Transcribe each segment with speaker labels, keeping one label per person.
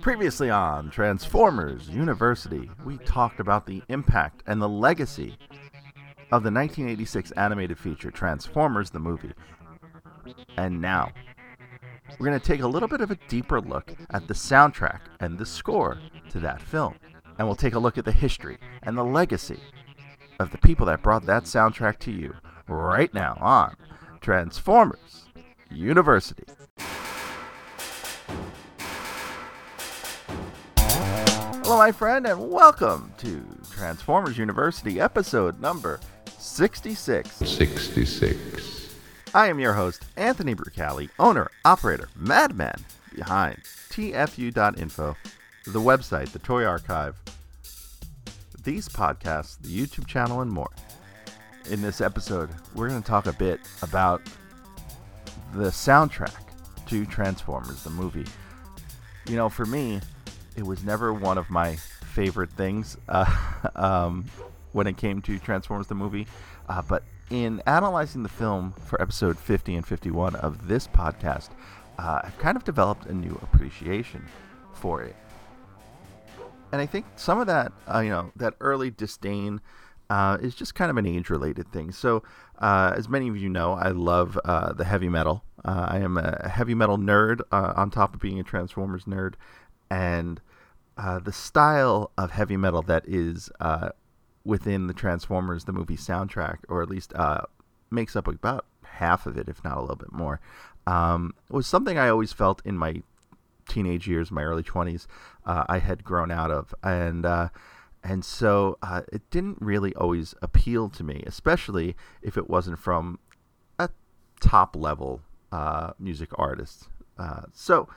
Speaker 1: Previously on Transformers University, we talked about the impact and the legacy of the 1986 animated feature Transformers the movie. And now, we're going to take a little bit of a deeper look at the soundtrack and the score to that film. And we'll take a look at the history and the legacy of the people that brought that soundtrack to you right now on Transformers University. Hello, my friend, and welcome to Transformers University, episode number 66.
Speaker 2: 66.
Speaker 1: I am your host, Anthony Brucali, owner, operator, madman behind TFU.info, the website, the toy archive, these podcasts, the YouTube channel, and more. In this episode, we're going to talk a bit about the soundtrack to Transformers, the movie. You know, for me, it was never one of my favorite things uh, um, when it came to Transformers the movie. Uh, but in analyzing the film for episode 50 and 51 of this podcast, uh, I've kind of developed a new appreciation for it. And I think some of that, uh, you know, that early disdain uh, is just kind of an age-related thing. So, uh, as many of you know, I love the heavy metal. I am a heavy metal nerd on top of being a Transformers nerd, and uh, the style of heavy metal that is uh, within the Transformers the movie soundtrack, or at least uh, makes up about half of it, if not a little bit more, um, was something I always felt in my teenage years, my early twenties, uh, I had grown out of, and uh, and so uh, it didn't really always appeal to me, especially if it wasn't from a top level music artist. so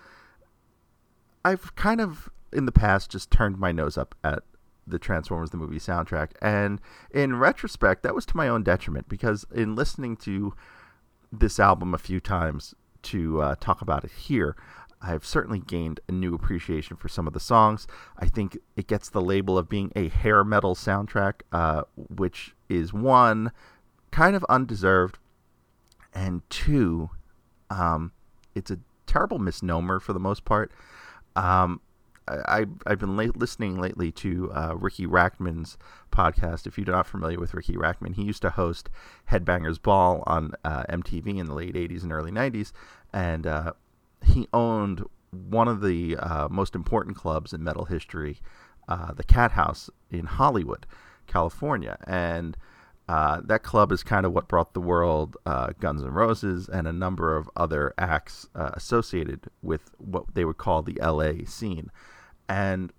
Speaker 1: I've kind of in the past just turned my nose up at the Transformers the movie soundtrack, and in retrospect, that was to my own detriment because in listening to this album a few times to uh, talk about it here, I've certainly gained a new appreciation for some of the songs. I think it gets the label of being a hair metal soundtrack, uh, which is one kind of undeserved, and two, um, it's a terrible misnomer for the most part. Um, I, I've been late listening lately to uh, Riki Rachtman's podcast. If you're not familiar with Riki Rachtman, he used to host Headbangers Ball on uh, MTV in the late 80s and early 90s. And uh, he owned one of the uh, most important clubs in metal history, uh, the Cat House in Hollywood, California. And uh, that club is kind of what brought the world uh, Guns N' Roses and a number of other acts uh, associated with what they would call the LA scene. And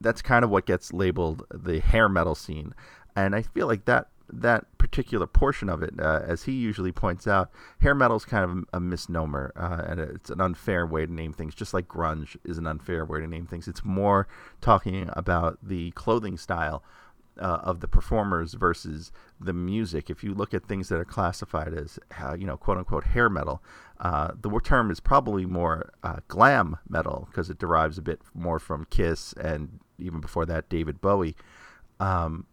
Speaker 1: that's kind of what gets labeled the hair metal scene. And I feel like that that particular portion of it, uh, as he usually points out, hair metal is kind of a misnomer, uh, and it's an unfair way to name things. Just like grunge is an unfair way to name things. It's more talking about the clothing style uh, of the performers versus the music. If you look at things that are classified as, uh, you know, quote unquote hair metal, uh, the term is probably more uh, glam metal because it derives a bit more from Kiss and even before that, David Bowie. Um,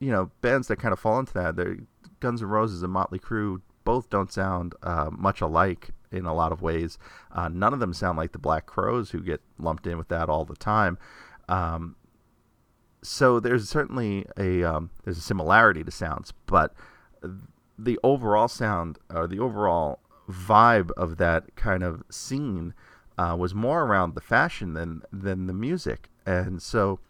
Speaker 1: you know, bands that kind of fall into that, Guns N' Roses and Motley Crue both don't sound uh, much alike in a lot of ways. Uh, none of them sound like the Black Crowes, who get lumped in with that all the time. Um, so there's certainly a um, there's a similarity to sounds, but the overall sound or the overall vibe of that kind of scene uh, was more around the fashion than than the music, and so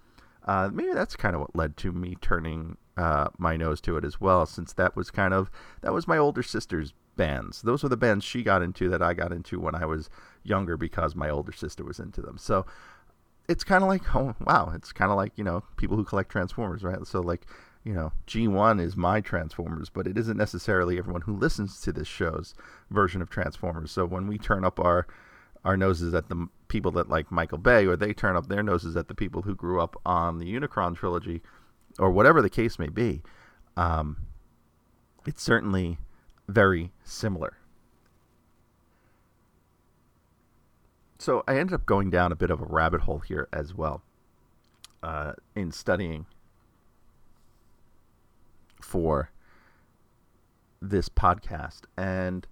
Speaker 1: uh, maybe that's kind of what led to me turning uh, my nose to it as well, since that was kind of that was my older sister's bands. Those were the bands she got into that I got into when I was younger because my older sister was into them. So it's kind of like oh wow it's kind of like you know people who collect transformers right? So like you know g1 is my transformers but it isn't necessarily everyone who listens to this show's version of transformers. So when we turn up our our noses at the people that like michael bay or they turn up their noses at the people who grew up on the unicron trilogy or whatever the case may be um, it's certainly very similar so I ended up going down a bit of a rabbit hole here as well uh, in studying for this podcast. And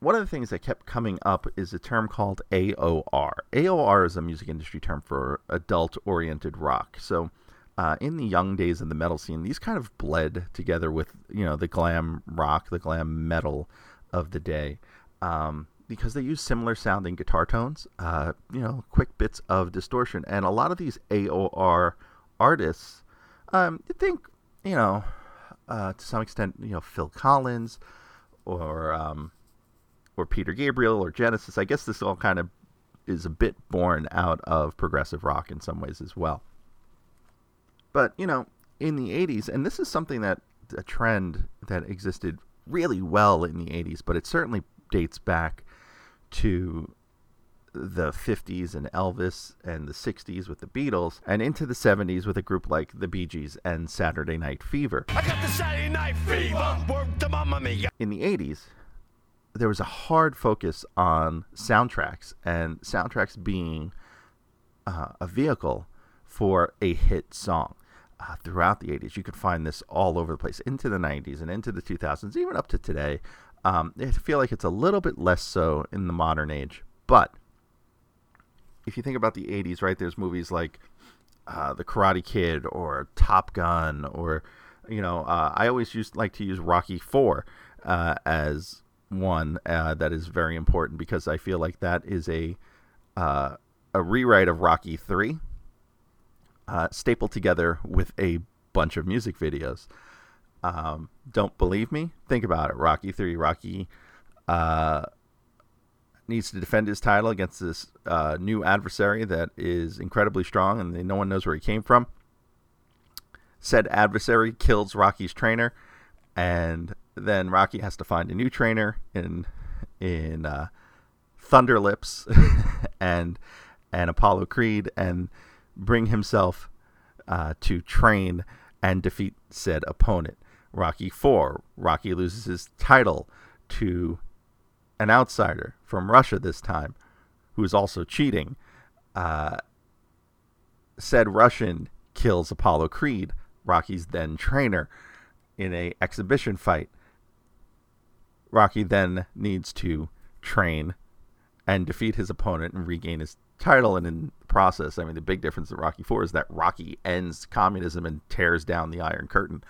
Speaker 1: one of the things that kept coming up is a term called AOR. AOR is a music industry term for adult oriented rock. So, uh, in the young days of the metal scene, these kind of bled together with you know the glam rock, the glam metal of the day, um, because they use similar sounding guitar tones, uh, you know, quick bits of distortion, and a lot of these AOR artists, um, you think you know, uh, to some extent, you know, Phil Collins or um, or Peter Gabriel or Genesis. I guess this all kind of is a bit born out of progressive rock in some ways as well. But, you know, in the 80s, and this is something that a trend that existed really well in the 80s, but it certainly dates back to the 50s and Elvis and the 60s with the Beatles and into the 70s with a group like the Bee Gees and Saturday Night Fever. I got the Saturday Night Fever. In the 80s, there was a hard focus on soundtracks and soundtracks being uh, a vehicle for a hit song. Uh, throughout the 80s, you could find this all over the place into the 90s and into the 2000s, even up to today. Um, I feel like it's a little bit less so in the modern age, but if you think about the 80s, right, there's movies like uh, The Karate Kid or Top Gun or, you know, uh, I always used like to use Rocky 4 uh, as one uh, that is very important because I feel like that is a uh, a rewrite of Rocky 3 uh, stapled together with a bunch of music videos. Um, don't believe me? Think about it. Rocky 3, Rocky needs to defend his title against this uh, new adversary that is incredibly strong and no one knows where he came from. Said adversary kills Rocky's trainer, and then Rocky has to find a new trainer in in uh, Thunder Lips and and Apollo Creed and bring himself uh, to train and defeat said opponent. Rocky 4. Rocky loses his title to an outsider from Russia this time, who is also cheating. Uh, said Russian kills Apollo Creed, Rocky's then trainer, in a exhibition fight. Rocky then needs to train and defeat his opponent and regain his title. And in the process, I mean, the big difference in Rocky Four is that Rocky ends communism and tears down the Iron Curtain.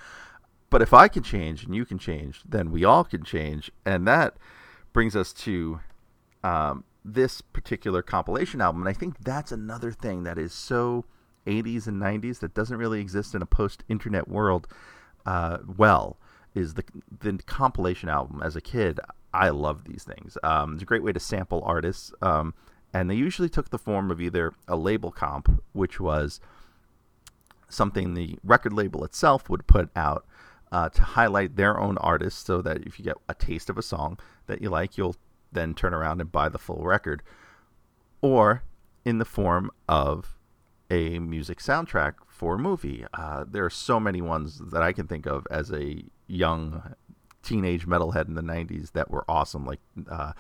Speaker 1: But if I can change and you can change, then we all can change, and that brings us to um, this particular compilation album. And I think that's another thing that is so 80s and 90s that doesn't really exist in a post internet world uh, well is the, the compilation album. As a kid, I love these things. Um, it's a great way to sample artists. Um, and they usually took the form of either a label comp, which was something the record label itself would put out uh, to highlight their own artists so that if you get a taste of a song that you like, you'll then turn around and buy the full record. Or in the form of a music soundtrack for a movie. Uh, there are so many ones that I can think of as a young teenage metalhead in the 90s that were awesome, like uh,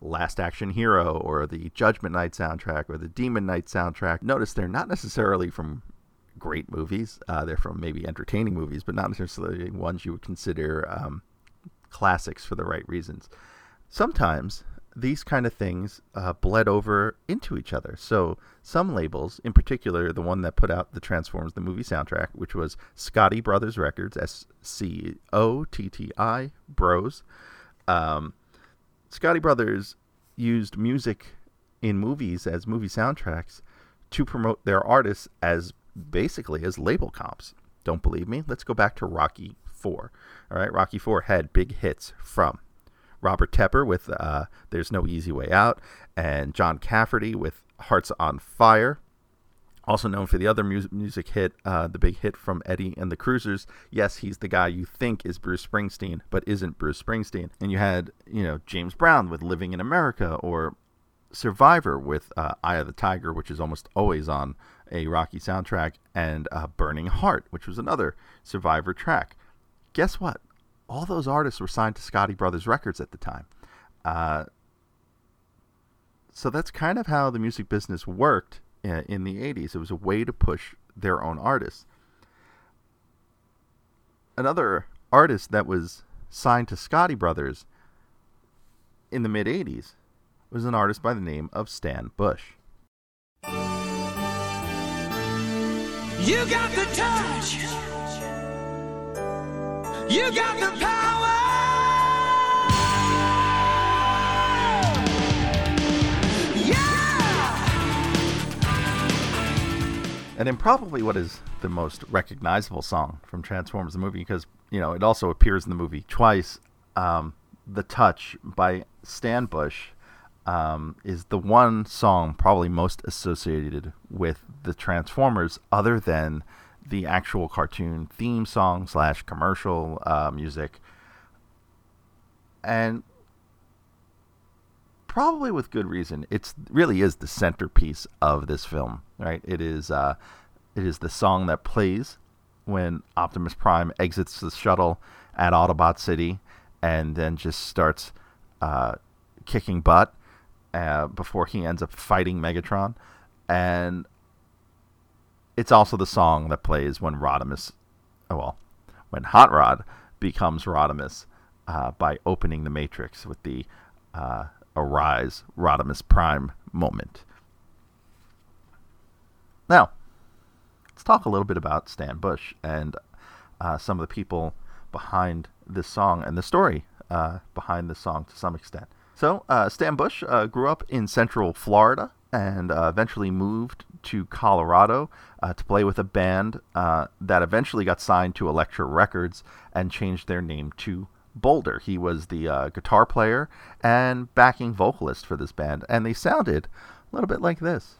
Speaker 1: Last Action Hero or the Judgment Night soundtrack or the Demon Knight soundtrack. Notice they're not necessarily from great movies. Uh, they're from maybe entertaining movies, but not necessarily ones you would consider um, classics for the right reasons. Sometimes these kind of things uh, bled over into each other. So some labels, in particular, the one that put out the Transformers the movie soundtrack, which was Scotti Brothers Records, S C O T T I Bros. Um, Scotti Brothers used music in movies as movie soundtracks to promote their artists as basically as label comps. Don't believe me? Let's go back to Rocky 4. All right, Rocky 4 had big hits from Robert Tepper with uh, There's No Easy Way Out, and John Cafferty with Hearts on Fire. Also known for the other mu- music hit, uh, the big hit from Eddie and the Cruisers. Yes, he's the guy you think is Bruce Springsteen, but isn't Bruce Springsteen. And you had, you know, James Brown with Living in America, or Survivor with uh, Eye of the Tiger, which is almost always on a Rocky soundtrack, and uh, Burning Heart, which was another Survivor track. Guess what? All those artists were signed to Scotti Brothers Records at the time. Uh, so that's kind of how the music business worked in the 80s. It was a way to push their own artists. Another artist that was signed to Scotti Brothers in the mid 80s was an artist by the name of Stan Bush.
Speaker 3: You got the touch. You got the power.
Speaker 1: And in probably what is the most recognizable song from Transformers the movie, because you know it also appears in the movie twice. Um, "The Touch" by Stan Bush um, is the one song probably most associated with the Transformers, other than the actual cartoon theme song slash commercial uh, music, and probably with good reason. It's really is the centerpiece of this film, right? It is uh, it is the song that plays when Optimus Prime exits the shuttle at Autobot City, and then just starts uh, kicking butt uh, before he ends up fighting Megatron, and it's also the song that plays when Rodimus, oh well, when Hot Rod becomes Rodimus uh, by opening the Matrix with the uh, Arise Rodimus Prime moment. Now, let's talk a little bit about Stan Bush and uh, some of the people behind this song and the story uh, behind this song to some extent. So, uh, Stan Bush uh, grew up in central Florida and uh, eventually moved to Colorado uh, to play with a band that eventually got signed to Elektra Records and changed their name to Boulder. He was the uh, guitar player and backing vocalist for this band, and they sounded a little bit like this.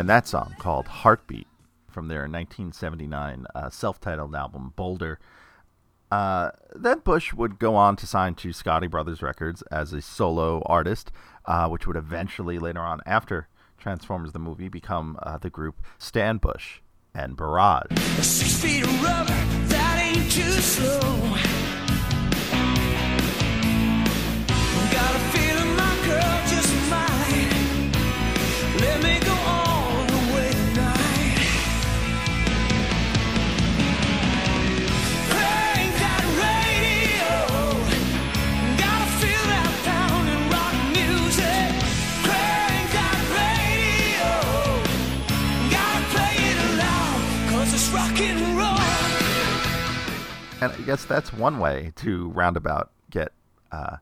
Speaker 1: And that song called Heartbeat from their 1979 uh, self titled album Boulder. Uh, then Bush would go on to sign to Scotti Brothers Records as a solo artist, uh, which would eventually, later on, after Transformers the movie, become uh, the group Stan Bush and Barrage. And I guess that's one way to roundabout get uh,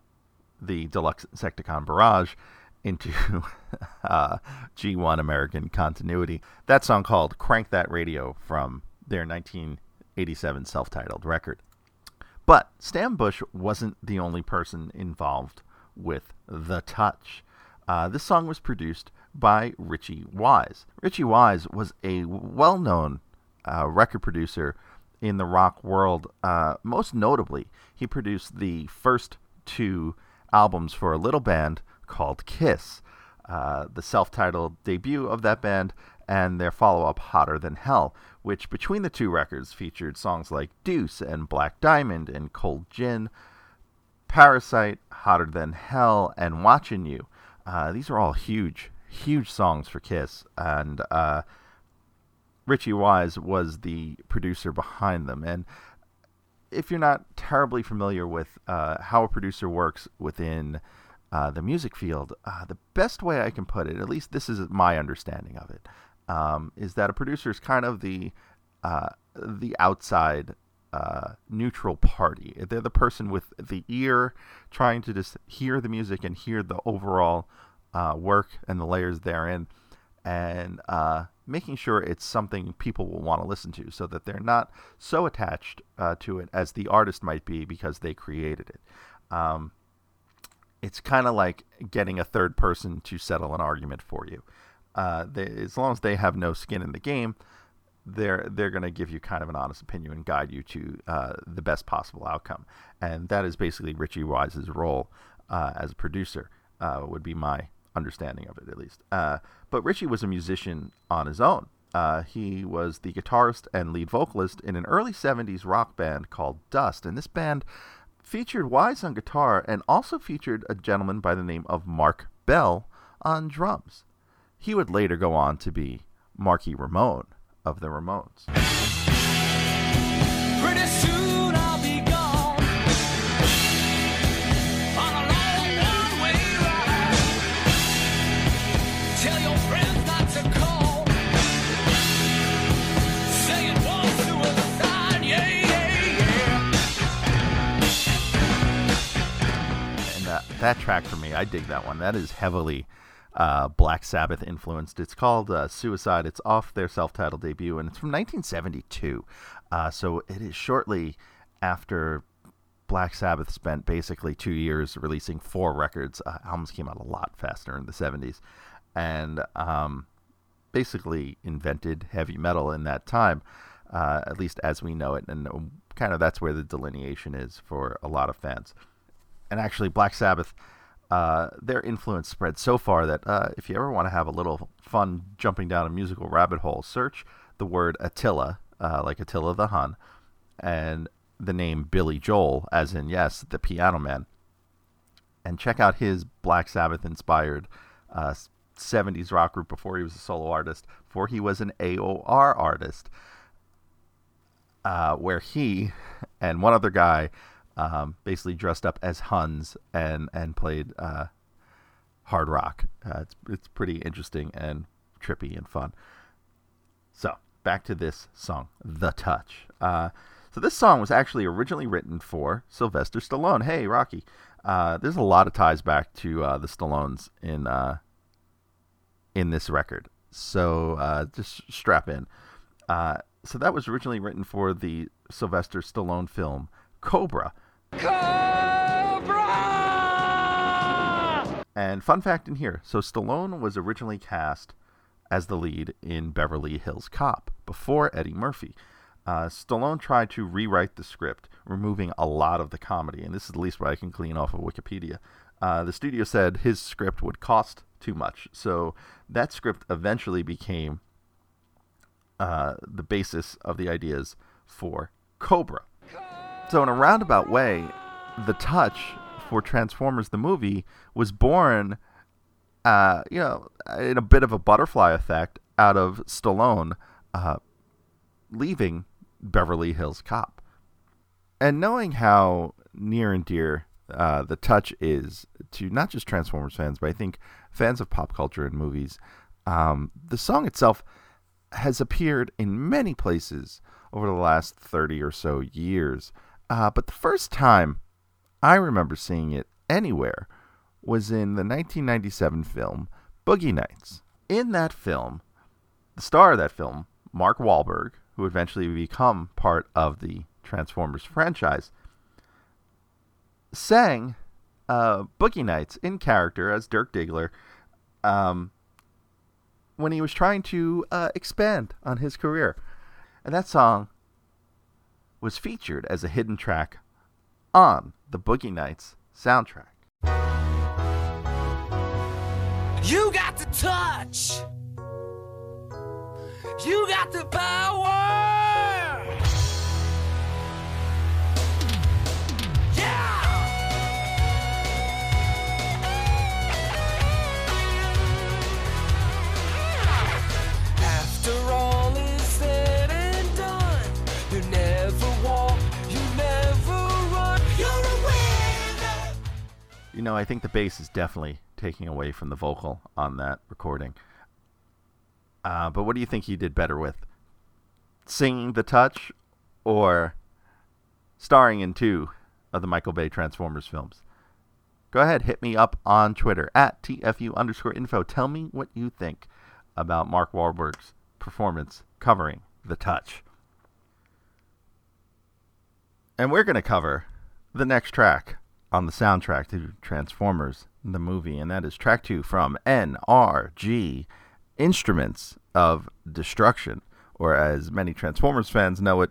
Speaker 1: the deluxe Insecticon Barrage into uh, G1 American continuity. That song called Crank That Radio from their 1987 self titled record. But Stan Bush wasn't the only person involved with The Touch. Uh, this song was produced by Richie Wise. Richie Wise was a well known uh, record producer in the rock world. Uh, most notably, he produced the first two albums for a little band called Kiss, uh, the self titled debut of that band, and their follow up, Hotter Than Hell, which between the two records featured songs like Deuce and Black Diamond and Cold Gin, Parasite, Hotter Than Hell, and Watching You. Uh, these are all huge, huge songs for Kiss, and uh, Richie Wise was the producer behind them. And if you're not terribly familiar with uh, how a producer works within uh, the music field, uh, the best way I can put it, at least this is my understanding of it, um, is that a producer is kind of the uh, the outside uh, neutral party. They're the person with the ear trying to just hear the music and hear the overall uh, work and the layers therein, and making sure it's something people will want to listen to so that they're not so attached uh, to it as the artist might be because they created it. Um, it's kind of like getting a third person to settle an argument for you. Uh, they, as long as they have no skin in the game, they're they're going to give you kind of an honest opinion and guide you to uh, the best possible outcome. And that is basically Richie Wise's role uh, as a producer. Uh, would be my understanding of it, at least. Uh, but Richie was a musician on his own. Uh, he was the guitarist and lead vocalist in an early 70s rock band called Dust. And this band featured Wise on guitar and also featured a gentleman by the name of Marc Bell on drums. He would later go on to be Marky Ramone of the Ramones. That, track for me, I dig that one. That is heavily uh, Black Sabbath influenced. It's called uh, Suicide. It's off their self titled debut, and it's from 1972. Uh, so it is shortly after Black Sabbath spent basically two years releasing four records. Uh, albums came out a lot faster in the 70s, and um, basically invented heavy metal in that time, uh, at least as we know it. And um, kind of that's where the delineation is for a lot of fans. And actually, Black Sabbath, uh, their influence spread so far that uh, if you ever want to have a little fun jumping down a musical rabbit hole, search the word Attila, uh, like Attila the Hun, and the name Billy Joel, as in, yes, the piano man, and check out his Black Sabbath inspired uh, 70s rock group before he was a solo artist, before he was an AOR artist, uh, where he and one other guy um, basically dressed up as Huns and and played uh, hard rock. Uh, it's it's pretty interesting and trippy and fun. So back to this song, "The Touch." Uh, so this song was actually originally written for Sylvester Stallone. Hey, Rocky. Uh, there's a lot of ties back to uh, the Stallones in uh, in this record. So just strap in. So that was originally written for the Sylvester Stallone film Cobra.
Speaker 3: Cobra!
Speaker 1: And fun fact in here so Stallone was originally cast as the lead in Beverly Hills Cop before Eddie Murphy. Uh, Stallone tried to rewrite the script, removing a lot of the comedy, and this is at least what I can clean off of Wikipedia. Uh, the studio said his script would cost too much, so that script eventually became uh, the basis of the ideas for Cobra. So, in a roundabout way, the touch for Transformers the movie was born, uh, you know, in a bit of a butterfly effect out of Stallone uh, leaving Beverly Hills Cop. And knowing how near and dear uh, the touch is to not just Transformers fans, but I think fans of pop culture and movies, um, the song itself has appeared in many places over the last 30 or so years. Uh, but the first time I remember seeing it anywhere was in the 1997 film Boogie Nights. In that film, the star of that film, Mark Wahlberg, who eventually become part of the Transformers franchise, sang uh, Boogie Nights in character as Dirk Diggler um, when he was trying to uh, expand on his career. And that song was featured as a hidden track on the Boogie Nights soundtrack.
Speaker 3: You got the touch. You got the power. You
Speaker 1: know, I think the bass is definitely taking away from the vocal on that recording. Uh, but what do you think he did better with? Singing the touch or starring in two of the Michael Bay Transformers films? Go ahead, hit me up on Twitter at TFU underscore info. Tell me what you think about Mark Wahlberg's performance covering the touch. And we're going to cover the next track on the soundtrack to Transformers, the movie, and that is track two from NRG Instruments of Destruction, or as many Transformers fans know it,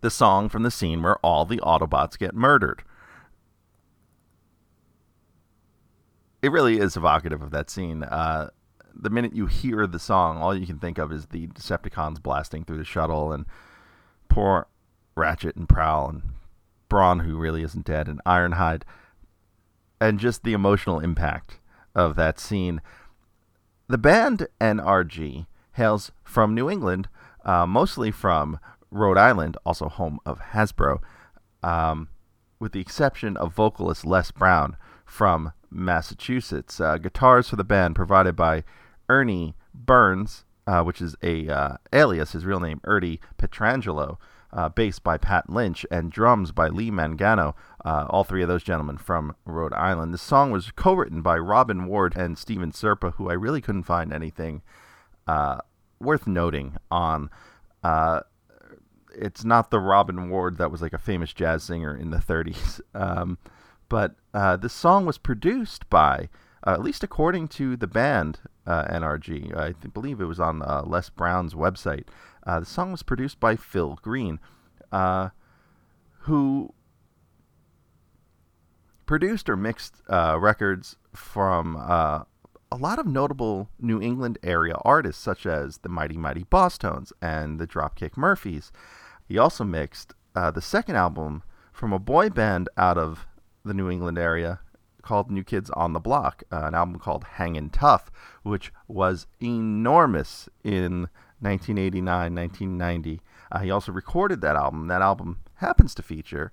Speaker 1: the song from the scene where all the Autobots get murdered. it really is evocative of that scene. Uh, the minute you hear the song, all you can think of is the Decepticons blasting through the shuttle and poor Ratchet and Prowl and Brawn, who really isn't dead, and Ironhide, and just the emotional impact of that scene. The band NRG hails from New England, uh, mostly from Rhode Island, also home of Hasbro, um, with the exception of vocalist Les Brown from Massachusetts. Uh, guitars for the band provided by Ernie Burns, uh, which is a uh, alias, his real name Ernie Petrangelo, uh, bass by Pat Lynch, and drums by Lee Mangano. Uh, all three of those gentlemen from Rhode Island. The song was co-written by Robin Ward and Steven Serpa, who I really couldn't find anything uh, worth noting on. Uh, it's not the Robin Ward that was like a famous jazz singer in the 30s. Um, but uh, the song was produced by, uh, at least according to the band NRG, I th- believe it was on Les Brown's website. Uh, the song was produced by Phil Green, uh, who produced or mixed records from a lot of notable New England area artists, such as the Mighty Mighty Bosstones and the Dropkick Murphys. He also mixed the second album from a boy band out of the New England area called New Kids on the Block, uh, an album called Hangin' Tough, which was enormous in 1989, 1990. Uh, he also recorded that album. That album happens to feature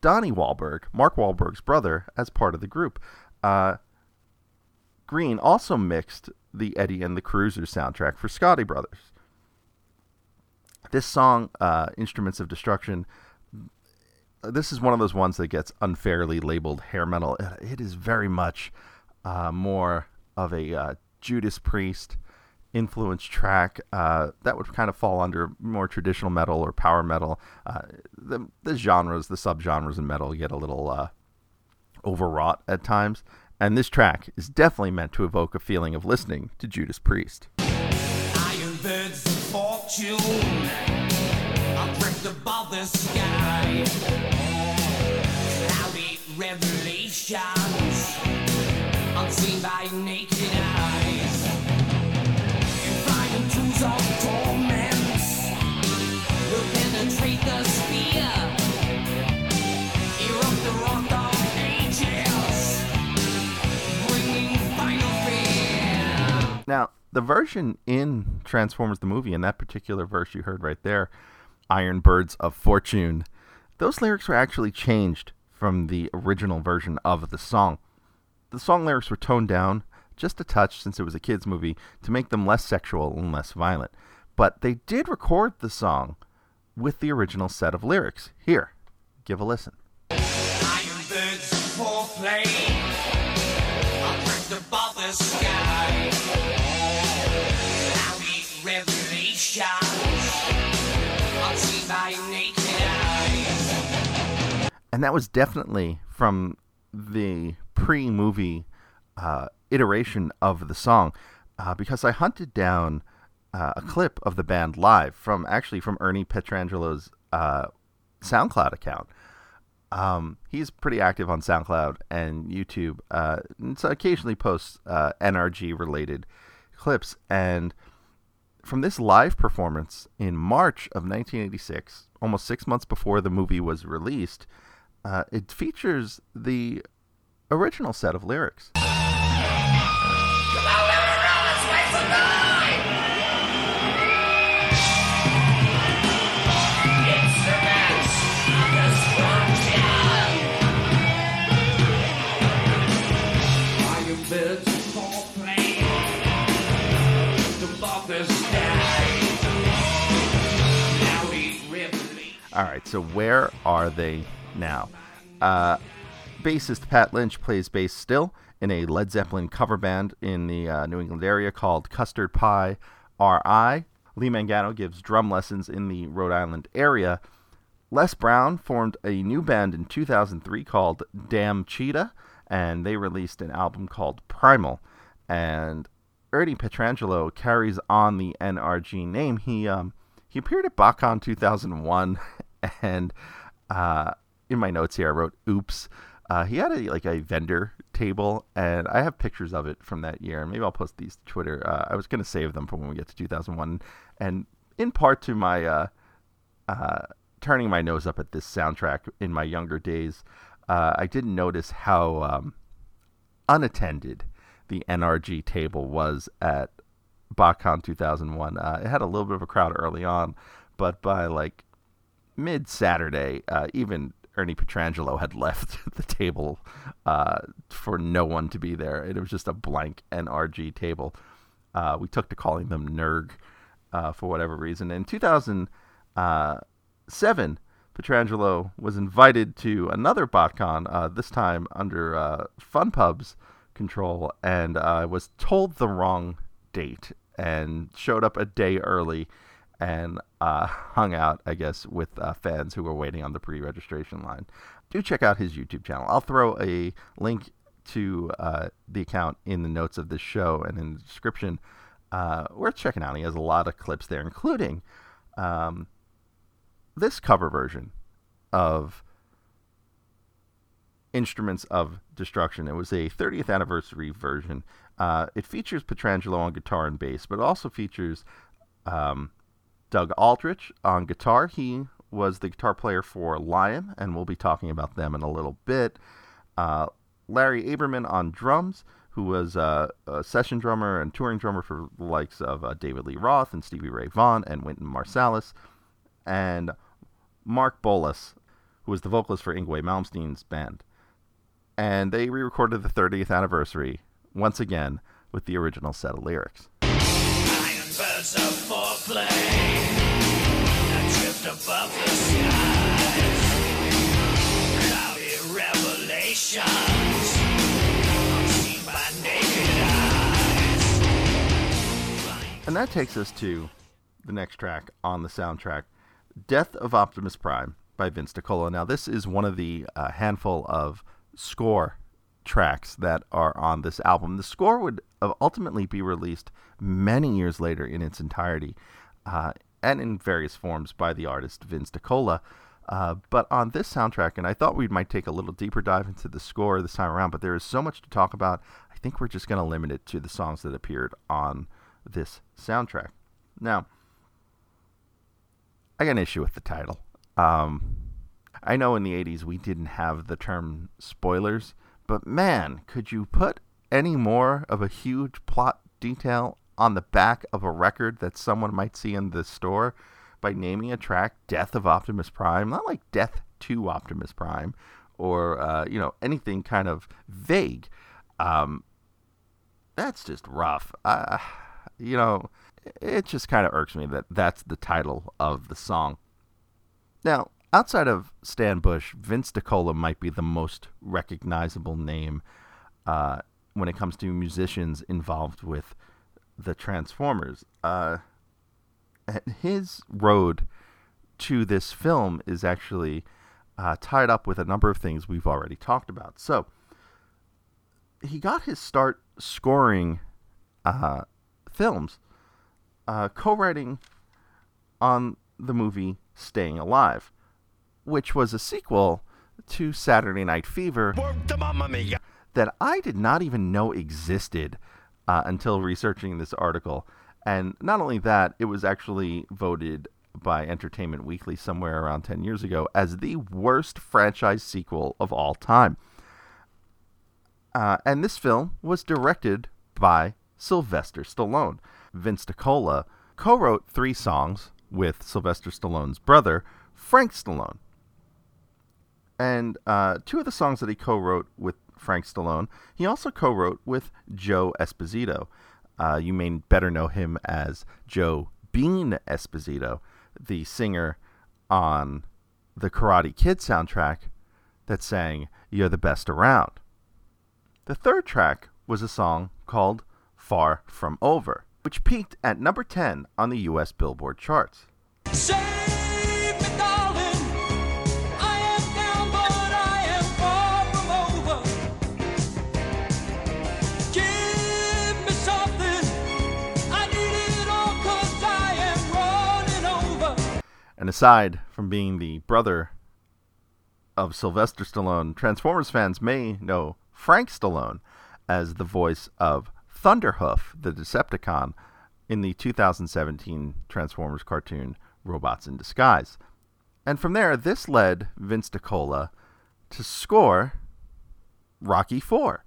Speaker 1: Donnie Wahlberg, Mark Wahlberg's brother, as part of the group. Uh, Green also mixed the Eddie and the Cruisers soundtrack for Scotti Brothers. This song, uh, Instruments of Destruction, this is one of those ones that gets unfairly labeled hair metal. It is very much uh, more of a uh, Judas Priest influence track uh, that would kind of fall under more traditional metal or power metal. Uh, the, the genres, the subgenres in metal get a little uh, overwrought at times. And this track is definitely meant to evoke a feeling of listening to Judas Priest.
Speaker 3: Revelations unseen by naked eyes.
Speaker 1: Now, the version in Transformers the movie, in that particular verse you heard right there, Iron Birds of Fortune, those lyrics were actually changed from the original version of the song. The song lyrics were toned down just a touch since it was a kids' movie to make them less sexual and less violent. But they did record the song with the original set of lyrics. Here, give a listen. And that was definitely from the pre-movie uh, iteration of the song uh, because I hunted down uh, a clip of the band live from actually from Ernie Petrangelo's uh, SoundCloud account. Um, he's pretty active on SoundCloud and YouTube, uh, and so occasionally posts uh, NRG related clips. And from this live performance in March of 1986, almost six months before the movie was released, uh, it features the original set of lyrics. All right, so where are they now? Uh, bassist Pat Lynch plays bass still in a Led Zeppelin cover band in the uh, New England area called Custard Pie R.I. Lee Mangano gives drum lessons in the Rhode Island area. Les Brown formed a new band in 2003 called Damn Cheetah, and they released an album called Primal. And Ernie Petrangelo carries on the NRG name. He um, he appeared at BotCon 2001, and uh, in my notes here I wrote "Oops." Uh, he had a like a vendor table, and I have pictures of it from that year. Maybe I'll post these to Twitter. Uh, I was going to save them for when we get to 2001, and in part to my uh, uh, turning my nose up at this soundtrack in my younger days, uh, I didn't notice how um, unattended the NRG table was at BotCon 2001. Uh, it had a little bit of a crowd early on, but by like mid Saturday, even Ernie Petrangelo had left the table uh, for no one to be there. It was just a blank NRG table. Uh, we took to calling them NERG uh, for whatever reason. In 2007, Petrangelo was invited to another BotCon, uh, this time under uh, FunPub's control, and uh, was told the wrong date and showed up a day early and uh, hung out, I guess, with uh, fans who were waiting on the pre-registration line. Do check out his YouTube channel. I'll throw a link to uh, the account in the notes of this show and in the description. Uh, worth checking out. He has a lot of clips there, including um, this cover version of Instruments of Destruction. It was a 30th anniversary version. Uh, it features Petrangelo on guitar and bass, but it also features um, Doug Aldrich on guitar. He was the guitar player for Lion, and we'll be talking about them in a little bit. Uh, Larry Aberman on drums, who was uh, a session drummer and touring drummer for the likes of uh, David Lee Roth and Stevie Ray Vaughan and Wynton Marsalis. And Mark Boals, who was the vocalist for Yngwie Malmsteen's band. And they re recorded the 30th anniversary once again with the original set of lyrics. And that takes us to the next track on the soundtrack Death of Optimus Prime by Vince DiCola. Now, this is one of the uh, handful of score tracks that are on this album. The score would uh, ultimately be released many years later in its entirety uh, and in various forms by the artist Vince DiCola. Uh, but on this soundtrack, and I thought we might take a little deeper dive into the score this time around, but there is so much to talk about. I think we're just going to limit it to the songs that appeared on this soundtrack. Now, I got an issue with the title. Um, I know in the 80s we didn't have the term spoilers, but man, could you put any more of a huge plot detail on the back of a record that someone might see in the store by naming a track Death of Optimus Prime? Not like Death to Optimus Prime or, uh, you know, anything kind of vague. Um, that's just rough. Uh, you know, it just kind of irks me that that's the title of the song. Now, outside of Stan Bush, Vince DiCola might be the most recognizable name uh, when it comes to musicians involved with the Transformers. Uh, his road to this film is actually uh, tied up with a number of things we've already talked about. So, he got his start scoring uh, films, uh, co writing on the movie Staying Alive, which was a sequel to Saturday Night Fever that I did not even know existed uh, until researching this article. And not only that, it was actually voted by Entertainment Weekly somewhere around 10 years ago as the worst franchise sequel of all time. Uh, and this film was directed by Sylvester Stallone. Vince DiCola co wrote three songs with Sylvester Stallone's brother, Frank Stallone. And uh, two of the songs that he co wrote with Frank Stallone, he also co wrote with Joe Esposito. Uh, you may better know him as Joe Bean Esposito, the singer on the Karate Kid soundtrack that sang You're the Best Around. The third track was a song called Far From Over, which peaked at number 10 on the US Billboard charts.
Speaker 3: Save me, darling. I am down, but I am far from over. Give me something. I need it all 'cause I am running over.
Speaker 1: And aside from being the brother of Sylvester Stallone, Transformers fans may know Frank Stallone as the voice of Thunderhoof, the Decepticon, in the 2017 Transformers cartoon Robots in Disguise. And from there, this led Vince DiCola to score Rocky Four,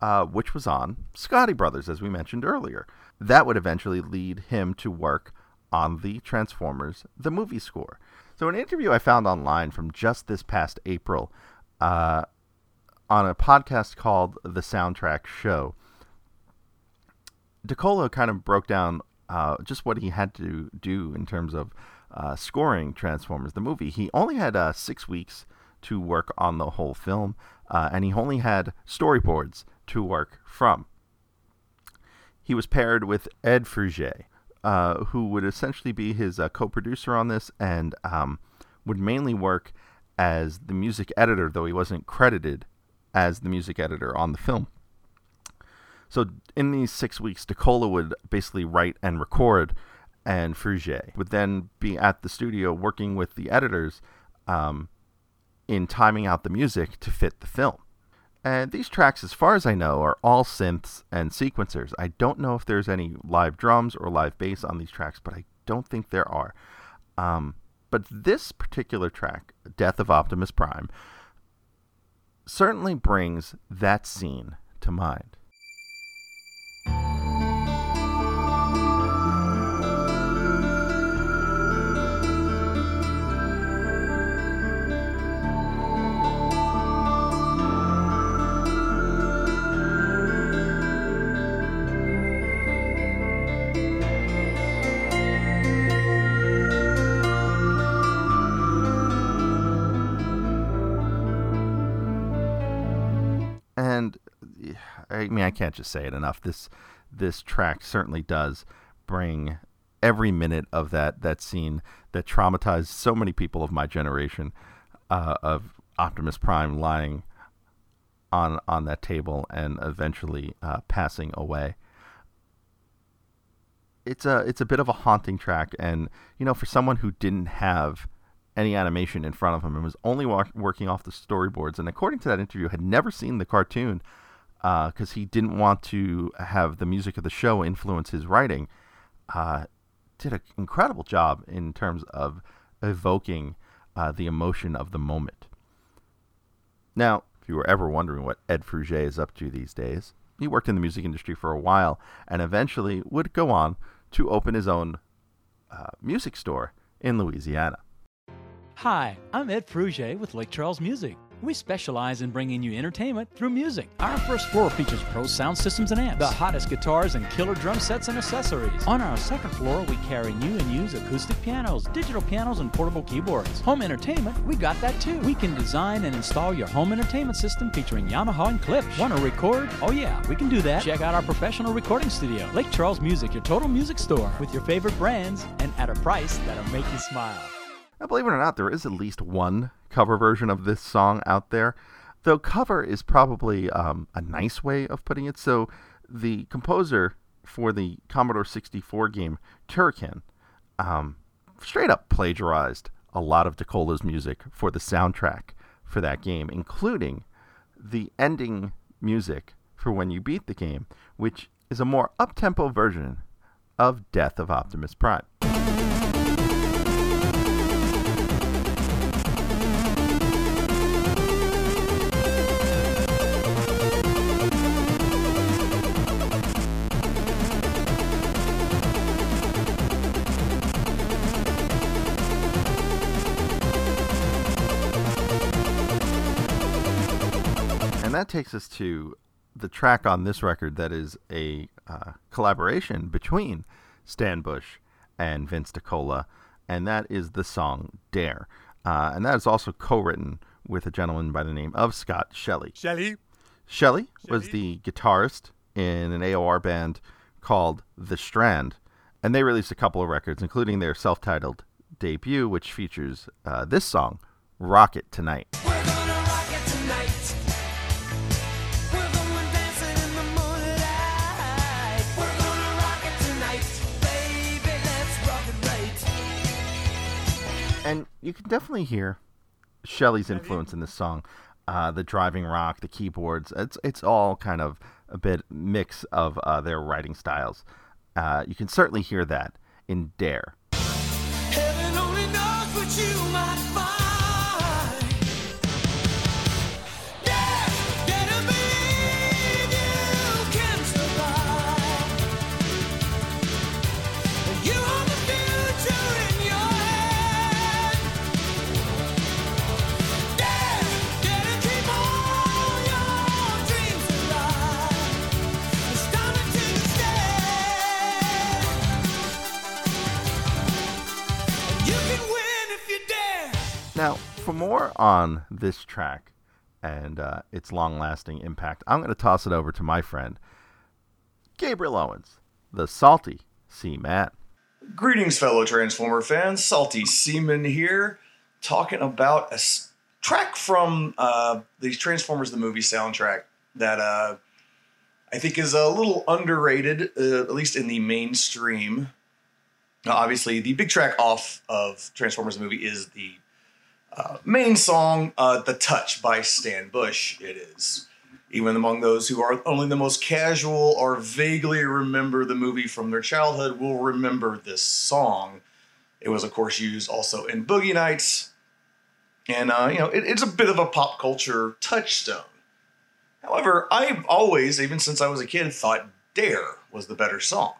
Speaker 1: uh, which was on Scotti Brothers, as we mentioned earlier. That would eventually lead him to work on the Transformers, the movie score. So, an interview I found online from just this past April uh, on a podcast called The Soundtrack Show, DiCola kind of broke down uh, just what he had to do in terms of uh, scoring Transformers, the movie. He only had uh, six weeks to work on the whole film, uh, and he only had storyboards to work from. He was paired with Ed Fruge, uh, who would essentially be his uh, co producer on this and um, would mainly work as the music editor, though he wasn't credited as the music editor on the film. So in these six weeks, DiCola would basically write and record, and Fruge would then be at the studio working with the editors um, in timing out the music to fit the film. And these tracks, as far as I know, are all synths and sequencers. I don't know if there's any live drums or live bass on these tracks, but I don't think there are. Um, but this particular track, Death of Optimus Prime, certainly brings that scene to mind. I mean I can't just say it enough. This this track certainly does bring every minute of that that scene that traumatized so many people of my generation uh, of Optimus Prime lying on on that table and eventually uh, passing away. It's a it's a bit of a haunting track, and you know, for someone who didn't have any animation in front of him and was only wa- working off the storyboards. And according to that interview, had never seen the cartoon because uh, he didn't want to have the music of the show influence his writing. Uh, did an incredible job in terms of evoking uh, the emotion of the moment. Now, if you were ever wondering what Ed Fruge is up to these days, he worked in the music industry for a while and eventually would go on to open his own uh, music store in Louisiana.
Speaker 4: Hi, I'm Ed Fruge with Lake Charles Music. We specialize in bringing you entertainment through music. Our first floor features pro sound systems and amps, the hottest guitars and killer drum sets and accessories. On our second floor, we carry new and used acoustic pianos, digital pianos, and portable keyboards. Home entertainment, we got that too. We can design and install your home entertainment system featuring Yamaha and Klipsch. Want to record? Oh yeah, we can do that. Check out our professional recording studio. Lake Charles Music, your total music store with your favorite brands and at a price that'll make you smile.
Speaker 1: Now, believe it or not, there is at least one cover version of this song out there. Though cover is probably um, a nice way of putting it. So, the composer for the Commodore 64 game Turrican um, straight up plagiarized a lot of DiCola's music for the soundtrack for that game, including the ending music for when you beat the game, which is a more up-tempo version of Death of Optimus Prime. To the track on this record that is a uh, collaboration between Stan Bush and Vince DiCola, and that is the song Dare. Uh, and that is also co written with a gentleman by the name of Scott Shelley.
Speaker 5: Shelly.
Speaker 1: Shelley was the guitarist in an AOR band called The Strand, and they released a couple of records, including their self titled debut, which features uh, this song, Rocket Tonight. And you can definitely hear Shelley's influence in this song, uh, the driving rock, the keyboards. It's it's all kind of a bit mix of uh, their writing styles. Uh, you can certainly hear that in Dare. On this track and uh, its long-lasting impact, I'm going to toss it over to my friend Gabriel Owens, the salty sea man.
Speaker 5: Greetings, fellow Transformer fans. Salty Seaman here, talking about a s- track from uh, the Transformers the movie soundtrack that uh, I think is a little underrated, uh, at least in the mainstream. Now, obviously, the big track off of Transformers the movie is the main song, uh, "The Touch" by Stan Bush. It is. Even among those who are only the most casual or vaguely remember the movie from their childhood will remember this song. It was, of course, used also in Boogie Nights. And, uh, you know, it, it's a bit of a pop culture touchstone. However, I've always, even since I was a kid, thought Dare was the better song.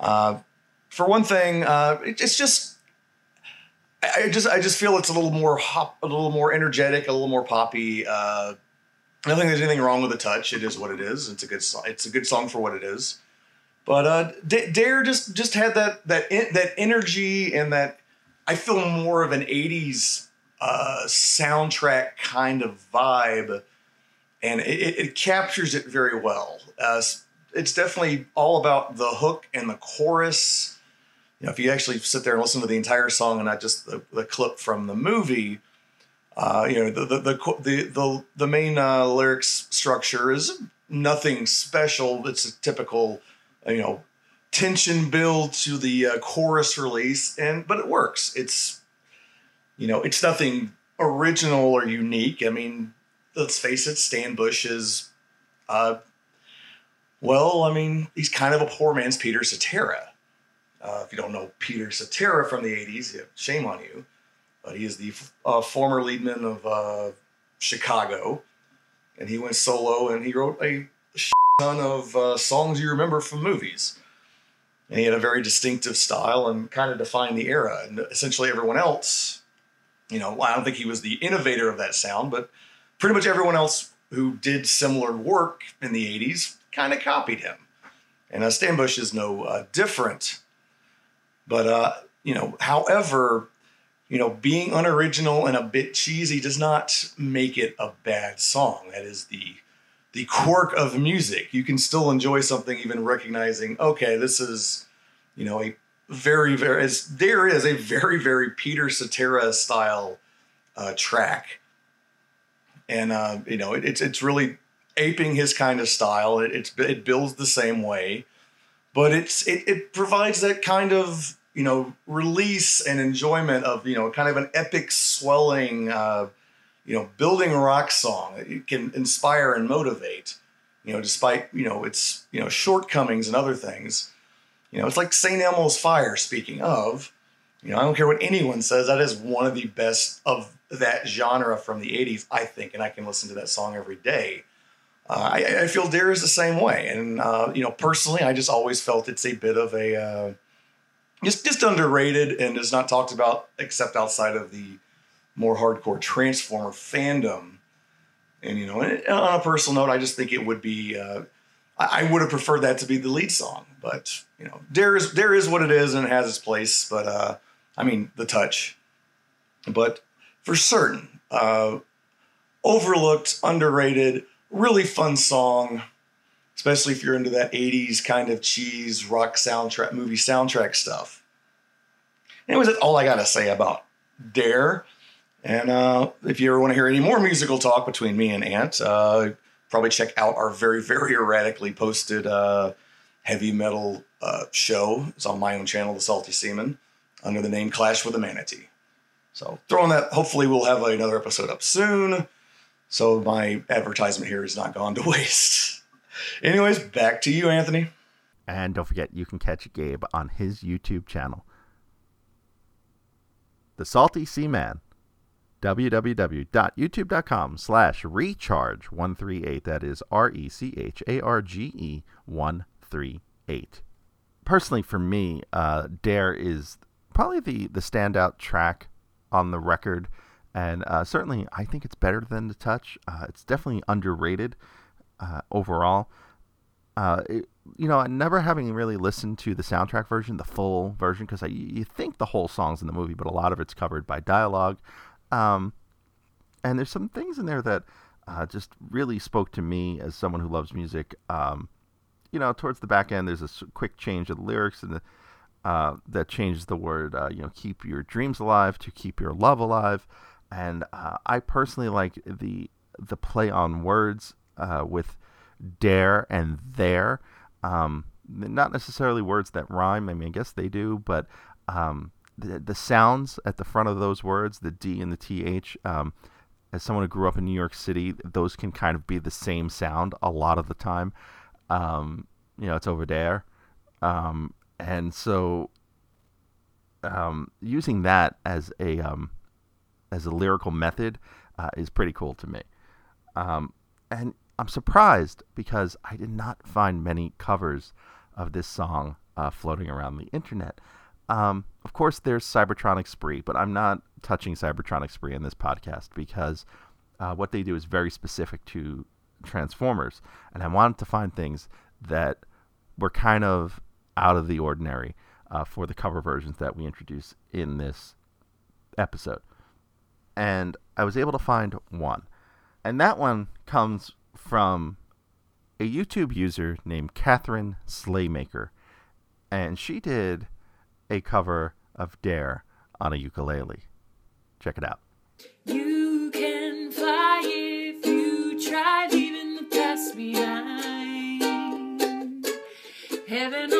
Speaker 5: Uh, for one thing, uh, it, it's just I just I just feel it's a little more hop, a little more energetic, a little more poppy. Uh, I don't think there's anything wrong with the touch. It is what it is. It's a good song. It's a good song for what it is. But uh, D- Dare just just had that that en- that energy and that I feel more of an '80s uh, soundtrack kind of vibe, and it, it, it captures it very well. Uh, it's definitely all about the hook and the chorus you know, if you actually sit there and listen to the entire song and not just the, the clip from the movie, uh, you know, the the the the the, the main uh, lyrics structure is nothing special. It's a typical, you know, tension build to the uh, chorus release, and but it works. It's, you know, it's nothing original or unique. I mean, let's face it, Stan Bush is, uh, well, I mean, he's kind of a poor man's Peter Cetera. Uh, if you don't know Peter Cetera from the 80s, yeah, shame on you. But he is the uh, former leadman of uh, Chicago. And he went solo and he wrote a ton of uh, songs you remember from movies. And he had a very distinctive style and kind of defined the era. And essentially everyone else, you know, I don't think he was the innovator of that sound, but pretty much everyone else who did similar work in the 80s kind of copied him. And uh, Stan Bush is no uh, different. But uh, you know, however, you know, being unoriginal and a bit cheesy does not make it a bad song. That is the the quirk of music. You can still enjoy something even recognizing, okay, this is, you know, a very, very as there is a very, very Peter Cetera style uh, track. And uh, you know, it, it's it's really aping his kind of style. It, it builds the same way, but it's it, it provides that kind of you know release and enjoyment of you know kind of an epic swelling uh, you know building rock song you can inspire and motivate you know despite you know its you know shortcomings and other things you know it's like St. Elmo's Fire speaking of you know I don't care what anyone says that is one of the best of that genre from the 80s I think and I can listen to that song every day uh, I, I feel Dare is the same way and uh, you know personally I just always felt it's a bit of a just just underrated and is not talked about except outside of the more hardcore Transformer fandom. And you know, on a personal note, I just think it would be. Uh, I would have preferred that to be the lead song, but you know, there is there is what it is and it has its place. But uh, I mean, the touch. But for certain, uh, overlooked, underrated, really fun song especially if you're into that 80s kind of cheese rock soundtrack movie soundtrack stuff anyways that's all i gotta say about dare and uh, if you ever want to hear any more musical talk between me and ant uh, probably check out our very very erratically posted uh, heavy metal uh, show it's on my own channel the salty seaman under the name clash with a manatee So throwing that. Hopefully, we'll have another episode up soon. So my advertisement here is not gone to waste. Anyways, back to you, Anthony.
Speaker 1: And don't forget, you can catch Gabe on his YouTube channel, The Salty Sea Man. www.youtube.com slash recharge138. That is R E C H A R G E 138. Personally, for me, uh, Dare is probably the, the standout track on the record. And uh, certainly, I think it's better than The Touch. Uh, it's definitely underrated uh, overall. Uh, it, you know, never having really listened to the soundtrack version, the full version, because you think the whole song's in the movie, but a lot of it's covered by dialogue. Um, and there's some things in there that uh, just really spoke to me as someone who loves music. Um, you know, towards the back end, there's a quick change of the lyrics and the, uh, that changes the word, uh, you know, keep your dreams alive to keep your love alive. And uh, I personally like the the play on words uh, with dare and there. Um, not necessarily words that rhyme. I mean, I guess they do, but um, the the sounds at the front of those words, the D and the TH, um, as someone who grew up in New York City, those can kind of be the same sound a lot of the time. Um, you know, it's over there. Um, and so um, using that as a um, as a lyrical method uh, is pretty cool to me. Um, and I'm surprised because I did not find many covers of this song uh, floating around the internet. Um, of course, there's Cybertronic Spree, but I'm not touching Cybertronic Spree in this podcast because uh, what they do is very specific to Transformers, and I wanted to find things that were kind of out of the ordinary uh, for the cover versions that we introduce in this episode. And I was able to find one. And that one comes from a YouTube user named Catherine Slaymaker. And she did a cover of Dare on a ukulele. Check it out.
Speaker 3: You can fly if you try, leaving the past behind. Heaven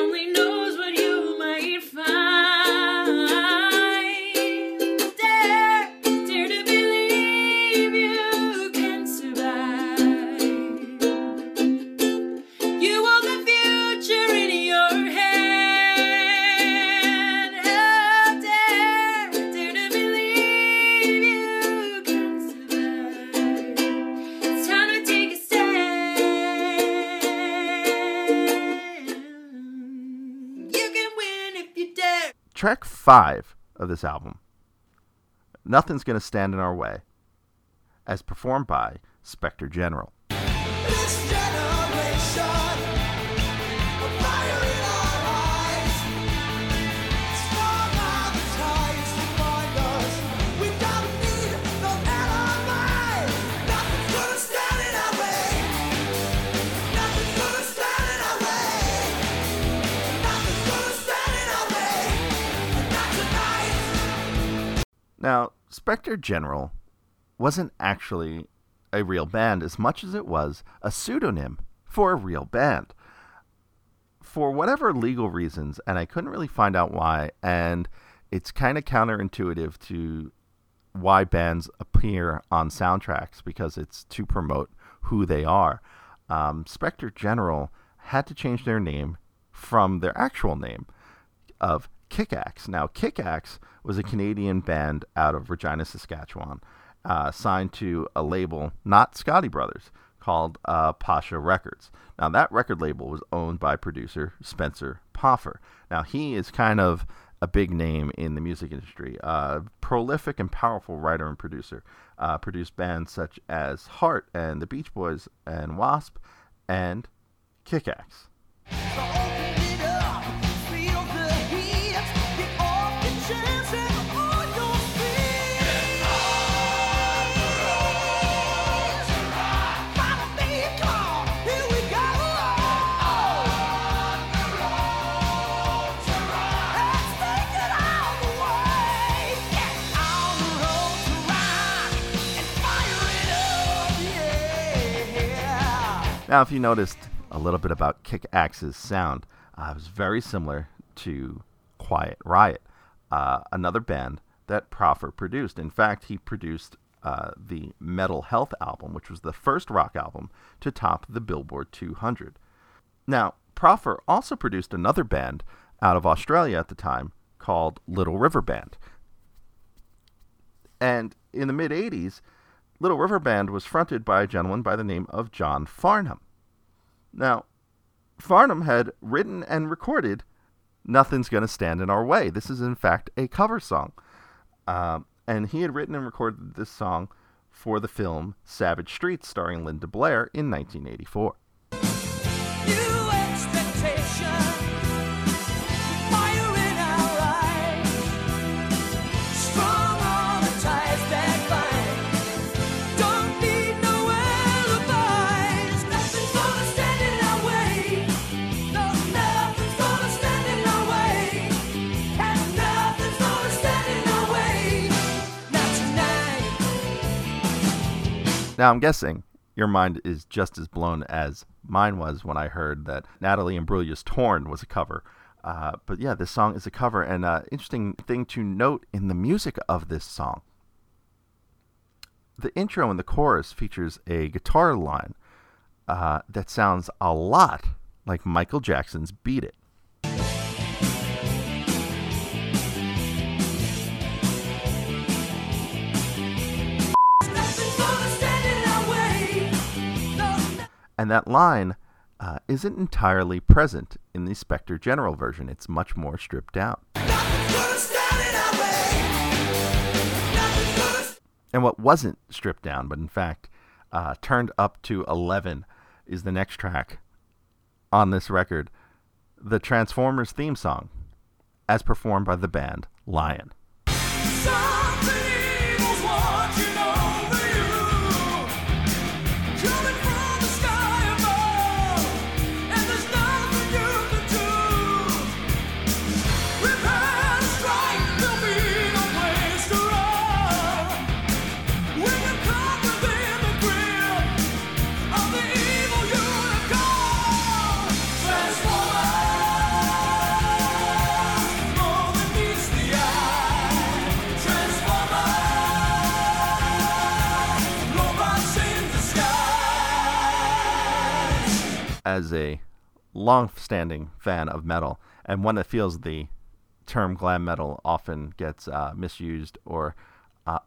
Speaker 1: five of this album, Nothing's Gonna Stand in Our Way, as performed by Spectre General. Now, Spectre General wasn't actually a real band as much as it was a pseudonym for a real band. For whatever legal reasons, and I couldn't really find out why, and it's kind of counterintuitive to why bands appear on soundtracks because it's to promote who they are. Um, Spectre General had to change their name from their actual name of Kickaxe. Now, Kickaxe was a Canadian band out of Regina, Saskatchewan, uh, signed to a label, not Scotti Brothers, called uh, Pasha Records. Now, that record label was owned by producer Spencer Proffer. Now, he is kind of a big name in the music industry, uh, prolific and powerful writer and producer. Uh, produced bands such as Heart and the Beach Boys and Wasp and Kickaxe. Now, if you noticed a little bit about Kick Axe's sound, uh, it was very similar to Quiet Riot, uh, another band that Proffer produced. In fact, he produced uh, the Metal Health album, which was the first rock album to top the Billboard 200. Now, Proffer also produced another band out of Australia at the time called Little River Band. And in the mid 80s, Little River Band was fronted by a gentleman by the name of John Farnham. Now, Farnham had written and recorded Nothing's Gonna Stand in Our Way. This is, in fact, a cover song. Um, and he had written and recorded this song for the film Savage Streets, starring Linda Blair, in 1984. Now, I'm guessing your mind is just as blown as mine was when I heard that Natalie Imbruglia's Torn was a cover. Uh, but yeah, this song is a cover. And uh, interesting thing to note in the music of this song the intro and the chorus features a guitar line uh, that sounds a lot like Michael Jackson's Beat It. And that line uh, isn't entirely present in the Spectre General version. It's much more stripped
Speaker 3: gonna
Speaker 1: And what wasn't stripped down, but in fact uh, turned up to 11, is the next track on this record the Transformers theme song, as performed by the band Lion. As a long standing fan of metal, and one that feels the term glam metal often gets uh, misused or uh,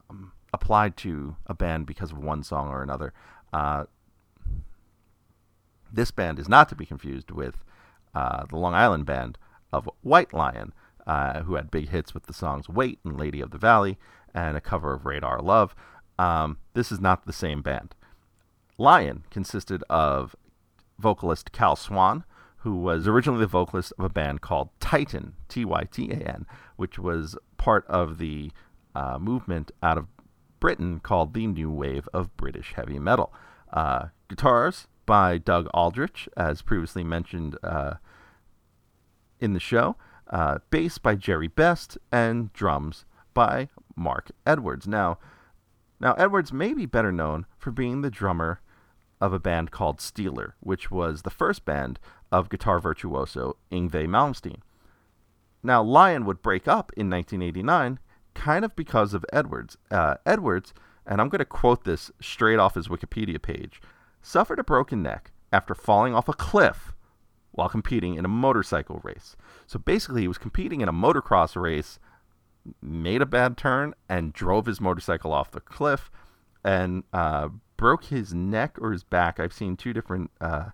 Speaker 1: applied to a band because of one song or another. Uh, this band is not to be confused with uh, the Long Island band of White Lion, uh, who had big hits with the songs Wait and Lady of the Valley and a cover of Radar Love. Um, this is not the same band. Lion consisted of vocalist Kal Swan, who was originally the vocalist of a band called Tytan, T Y T A N, which was part of the uh, movement out of Britain called the New Wave of British Heavy Metal. Uh, guitars by Doug Aldrich, as previously mentioned uh, in the show, uh, bass by Jerry Best, and drums by Mark Edwards. Now, now Edwards may be better known for being the drummer of a band called Steeler, which was the first band of guitar virtuoso Yngwie Malmsteen. Now, Lion would break up in 1989 kind of because of Edwards. Uh, Edwards, and I'm going to quote this straight off his Wikipedia page, suffered a broken neck after falling off a cliff while competing in a motorcycle race. So basically, he was competing in a motocross race, made a bad turn, and drove his motorcycle off the cliff and uh, broke his neck or his back. I've seen two different uh,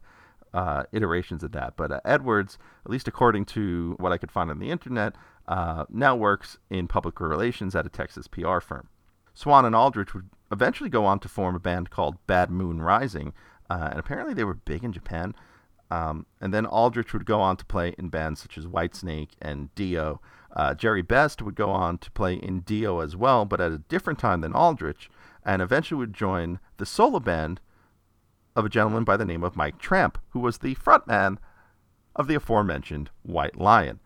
Speaker 1: uh, iterations of that. But uh, Edwards, at least according to what I could find on the internet, uh, now works in public relations at a Texas PR firm. Swan and Aldrich would eventually go on to form a band called Bad Moon Rising, uh, and apparently they were big in Japan. Um, and then Aldrich would go on to play in bands such as Whitesnake and Dio. Uh, Jerry Best would go on to play in Dio as well, but at a different time than Aldrich, and eventually would join the solo band of a gentleman by the name of Mike Tramp, who was the frontman of the aforementioned White Lion.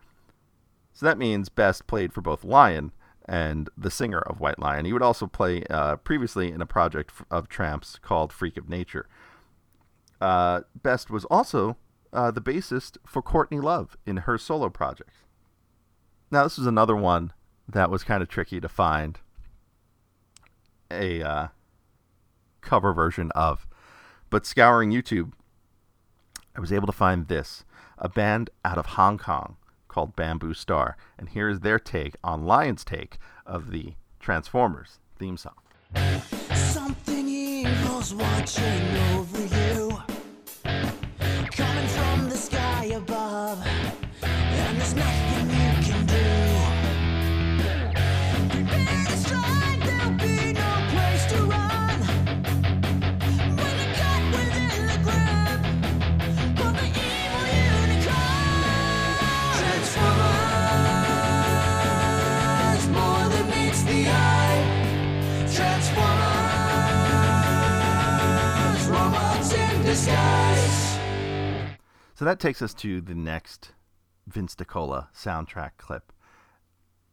Speaker 1: So that means Best played for both Lion and the singer of White Lion. He would also play uh, previously in a project of Tramp's called Freak of Nature. Uh, Best was also uh, the bassist for Courtney Love in her solo projects. Now, this is another one that was kind of tricky to find a uh, cover version of. But scouring YouTube, I was able to find this a band out of Hong Kong called Bamboo Star. And here's their take on Lion's take of the Transformers theme song.
Speaker 3: Something evil's watching over you.
Speaker 1: So that takes us to the next Vince DiCola soundtrack clip,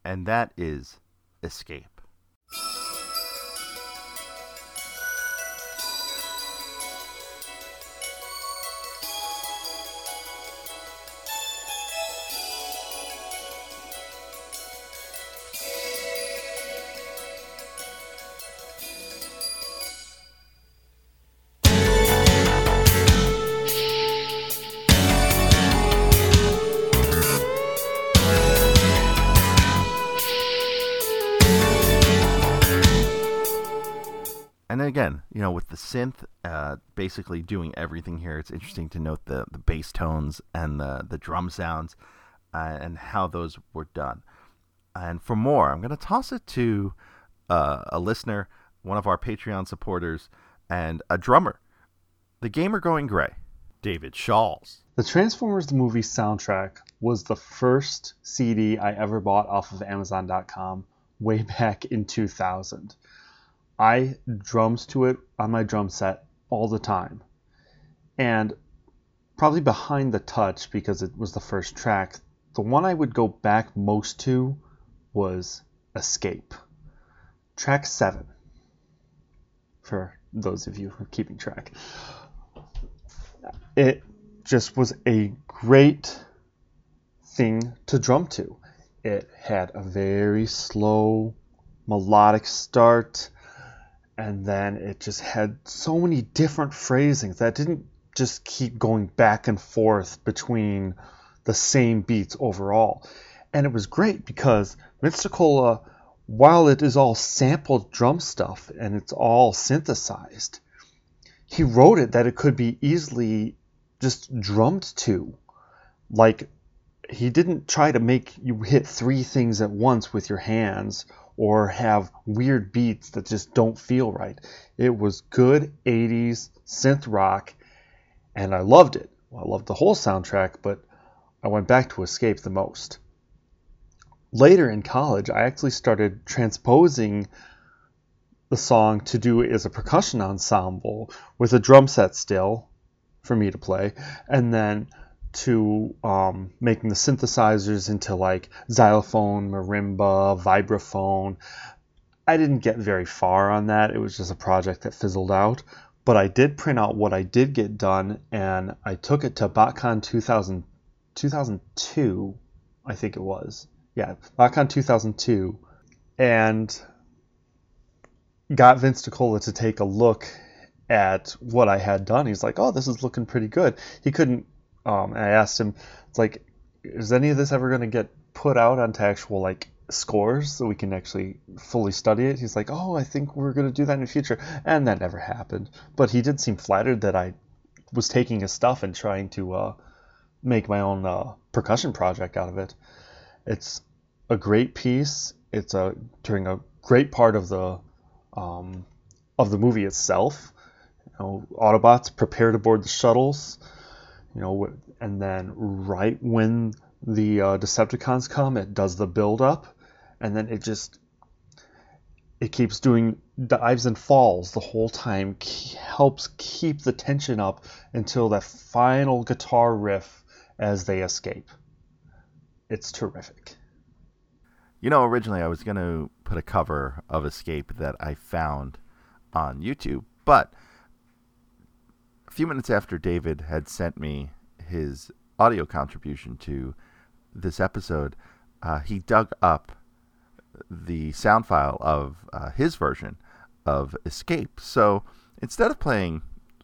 Speaker 1: and that is Escape. And again, you know, with the synth uh, basically doing everything here, it's interesting to note the, the bass tones and the, the drum sounds uh, and how those were done. And for more, I'm going to toss it to uh, a listener, one of our Patreon supporters, and a drummer, the gamer going gray, David Shawls.
Speaker 6: The Transformers the movie soundtrack was the first CD I ever bought off of Amazon.com way back in 2000. I drums to it on my drum set all the time. And probably behind the touch because it was the first track, the one I would go back most to was Escape. Track 7. For those of you who are keeping track. It just was a great thing to drum to. It had a very slow melodic start and then it just had so many different phrasings that didn't just keep going back and forth between the same beats overall. And it was great because DiCola, while it is all sampled drum stuff and it's all synthesized, he wrote it that it could be easily just drummed to. Like he didn't try to make you hit three things at once with your hands or have weird beats that just don't feel right. It was good 80s synth rock, and I loved it. Well, I loved the whole soundtrack, but I went back to Escape the most. Later in college, I actually started transposing the song to do as a percussion ensemble with a drum set still for me to play, and then to um, making the synthesizers into like xylophone, marimba, vibraphone. I didn't get very far on that. It was just a project that fizzled out. But I did print out what I did get done, and I took it to BotCon 2000, 2002, I think it was. Yeah, BotCon 2002, and got Vince DiCola to take a look at what I had done. He's like, "Oh, this is looking pretty good." He couldn't um, I asked him, it's like, is any of this ever going to get put out onto actual like scores so we can actually fully study it? He's like, oh, I think we're going to do that in the future, and that never happened. But he did seem flattered that I was taking his stuff and trying to uh, make my own uh, percussion project out of it. It's a great piece. It's a during a great part of the um, of the movie itself. You know, Autobots prepare to board the shuttles you know, and then right when the uh, Decepticons come, it does the build up, and then it just it keeps doing dives and falls the whole time, helps keep the tension up until that final guitar riff as they escape. It's terrific.
Speaker 1: You know, originally I was going to put a cover of Escape that I found on YouTube, but a few minutes after David had sent me his audio contribution to this episode, uh, he dug up the sound file of uh, his version of Escape. So instead of playing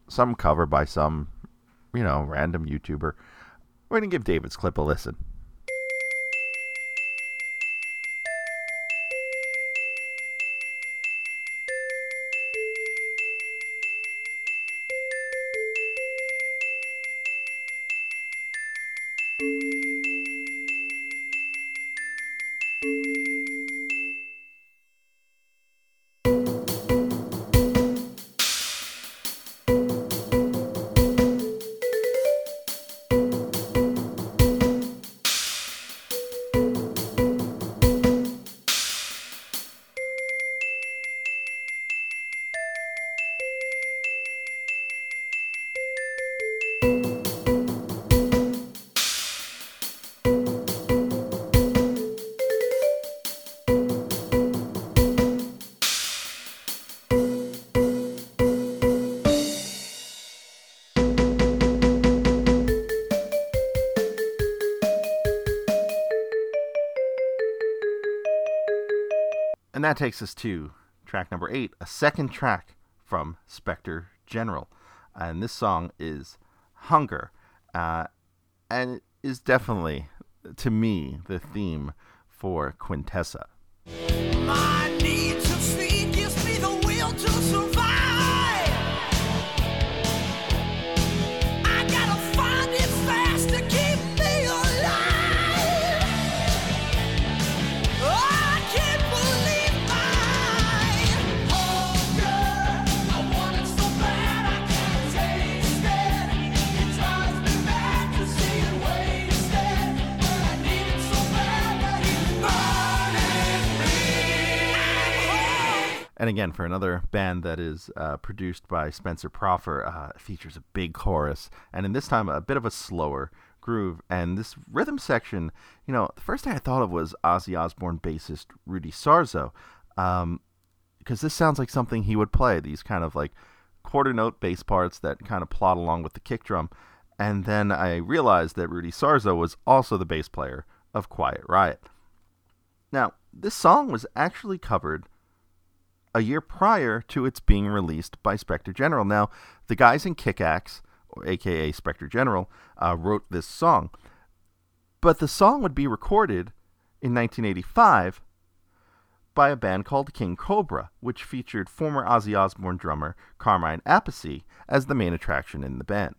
Speaker 1: some cover by some, you know, random YouTuber, we're going to give David's clip a listen. That takes us to track number eight, a second track from Spectre General. And this song is Hunger. Uh, and is definitely, to me, the theme for Quintessa.
Speaker 3: My need to sleep gives me the will to survive.
Speaker 1: And again, for another band that is uh, produced by Spencer Proffer, uh, features a big chorus, and in this time a bit of a slower groove. And this rhythm section, you know, the first thing I thought of was Ozzy Osbourne bassist Rudy Sarzo, um, because this sounds like something he would play. These kind of like quarter note bass parts that kind of plot along with the kick drum. And then I realized that Rudy Sarzo was also the bass player of Quiet Riot. Now, this song was actually covered a year prior to its being released by Spectre General. Now, the guys in Kickaxe, aka Spectre General, uh, wrote this song, but the song would be recorded in 1985 by a band called King Cobra, which featured former Ozzy Osbourne drummer Carmine Appice as the main attraction in the band.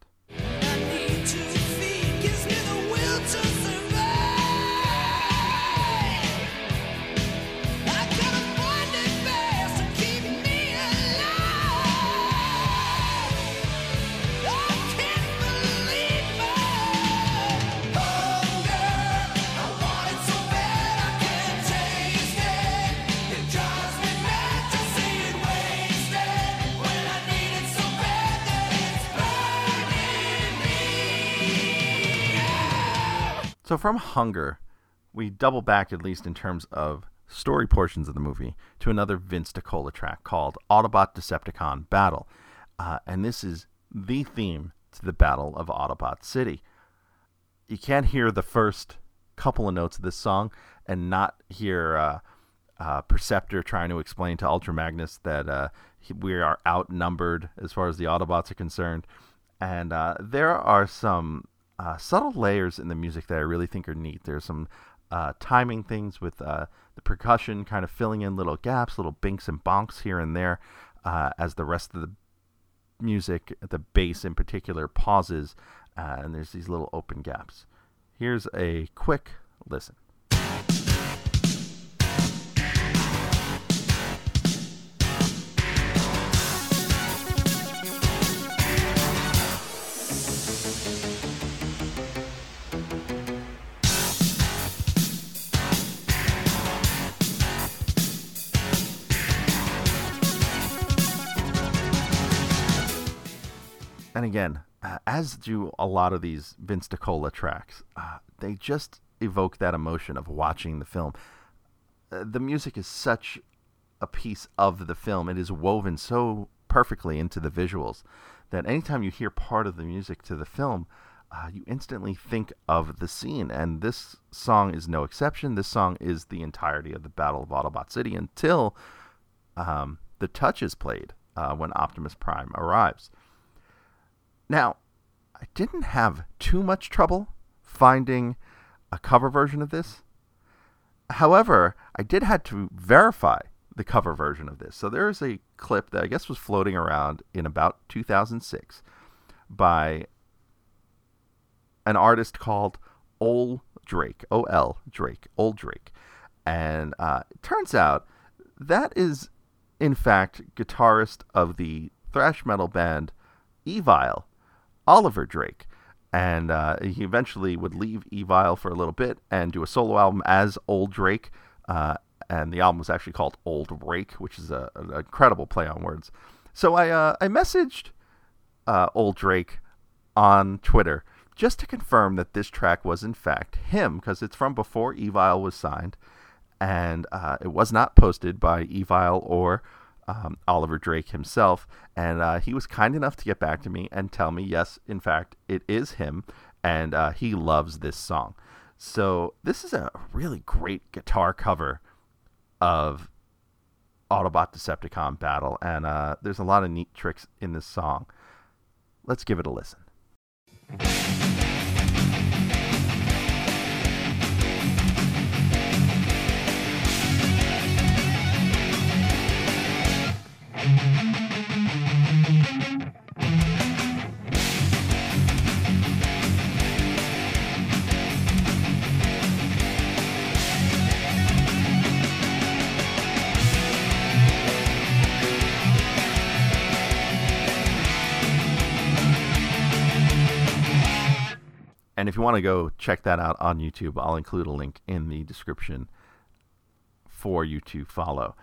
Speaker 3: So
Speaker 1: from Hunger, we double back at least in terms of story portions of the movie to another Vince DiCola track called Autobot Decepticon Battle. Uh, and this is the theme to the Battle of Autobot City. You can't hear the first couple of notes of this song and not hear uh, uh, Perceptor trying to explain to Ultra Magnus that uh, we are outnumbered as far as the Autobots are concerned. And uh, there are some uh, subtle layers in the music that I really think are neat. There's some uh, timing things with uh, the percussion kind of filling in little gaps, little binks and bonks here and there, uh, as the rest of the music, the bass in particular, pauses, uh, and there's these little open gaps. Here's a quick listen. Again, uh, as do a lot of these Vince DiCola tracks, uh, they just evoke that emotion of watching the film. Uh, the music is such a piece of the film; it is woven so perfectly into the visuals that anytime you hear part of the music to the film, uh, you instantly think of the scene. And this song is no exception. This song is the entirety of the Battle of Autobot City until um, the touch is played uh, when Optimus Prime arrives. Now, I didn't have too much trouble finding a cover version of this. However, I did had to verify the cover version of this. So there is a clip that I guess was floating around in about 2006 by an artist called Ol Drake, O L Drake, Old Drake, and uh, it turns out that is in fact guitarist of the thrash metal band Evile, Oliver Drake. And uh, he eventually would leave Evile for a little bit and do a solo album as Ol Drake. Uh, and the album was actually called Old Rake, which is a, an incredible play on words. So I uh, I messaged uh, Ol Drake on Twitter just to confirm that this track was in fact him, because it's from before Evile was signed, and uh, it was not posted by Evile or um, Oliver Drake himself. And uh, he was kind enough to get back to me and tell me, yes, in fact, it is him, and uh, he loves this song. So this is a really great guitar cover of Autobot Decepticon battle, and uh, there's a lot of neat tricks in this song. Let's give it a listen. And if you want to go check that out on YouTube, I'll include a link in the description for you to follow.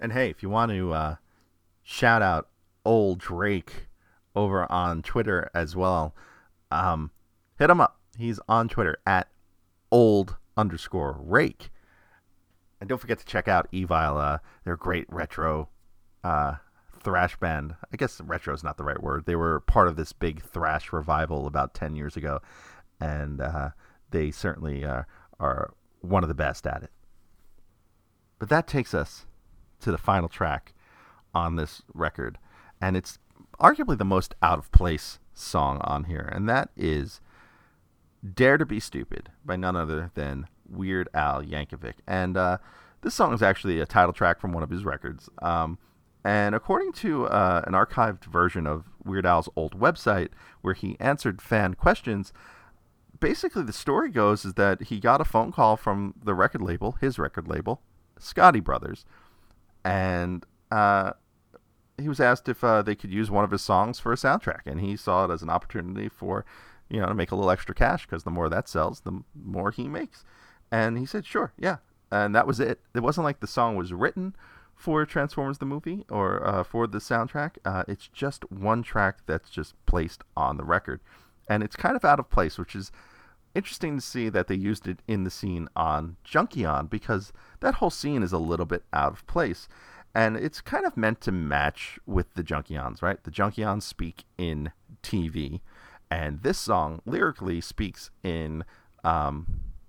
Speaker 1: And hey, if you want to uh, shout out old Drake over on Twitter as well, um, hit him up. He's on Twitter at old underscore rake. And don't forget to check out Evile. Uh, they're great retro uh, thrash band. I guess retro is not the right word. They were part of this big thrash revival about 10 years ago. And uh, they certainly uh, are one of the best at it. But that takes us to the final track on this record. And it's arguably the most out of place song on here. And that is Dare to Be Stupid by none other than Weird Al Yankovic. And uh, this song is actually a title track from one of his records. Um, and according to uh, an archived version of Weird Al's old website, where he answered fan questions, basically the story goes is that he got a phone call from the record label, his record label, Scotti Brothers, and uh, he was asked if uh, they could use one of his songs for a soundtrack, and he saw it as an opportunity for, you know, to make a little extra cash because the more that sells, the more he makes. And he said, sure, yeah, and that was it. It wasn't like the song was written for Transformers the movie or uh, for the soundtrack. Uh, it's just one track that's just placed on the record, and it's kind of out of place, which is interesting to see that they used it in the scene on Junkion because that whole scene is a little bit out of place. And it's kind of meant to match with the Junkions, right? The Junkions speak in TV, and this song lyrically speaks in um,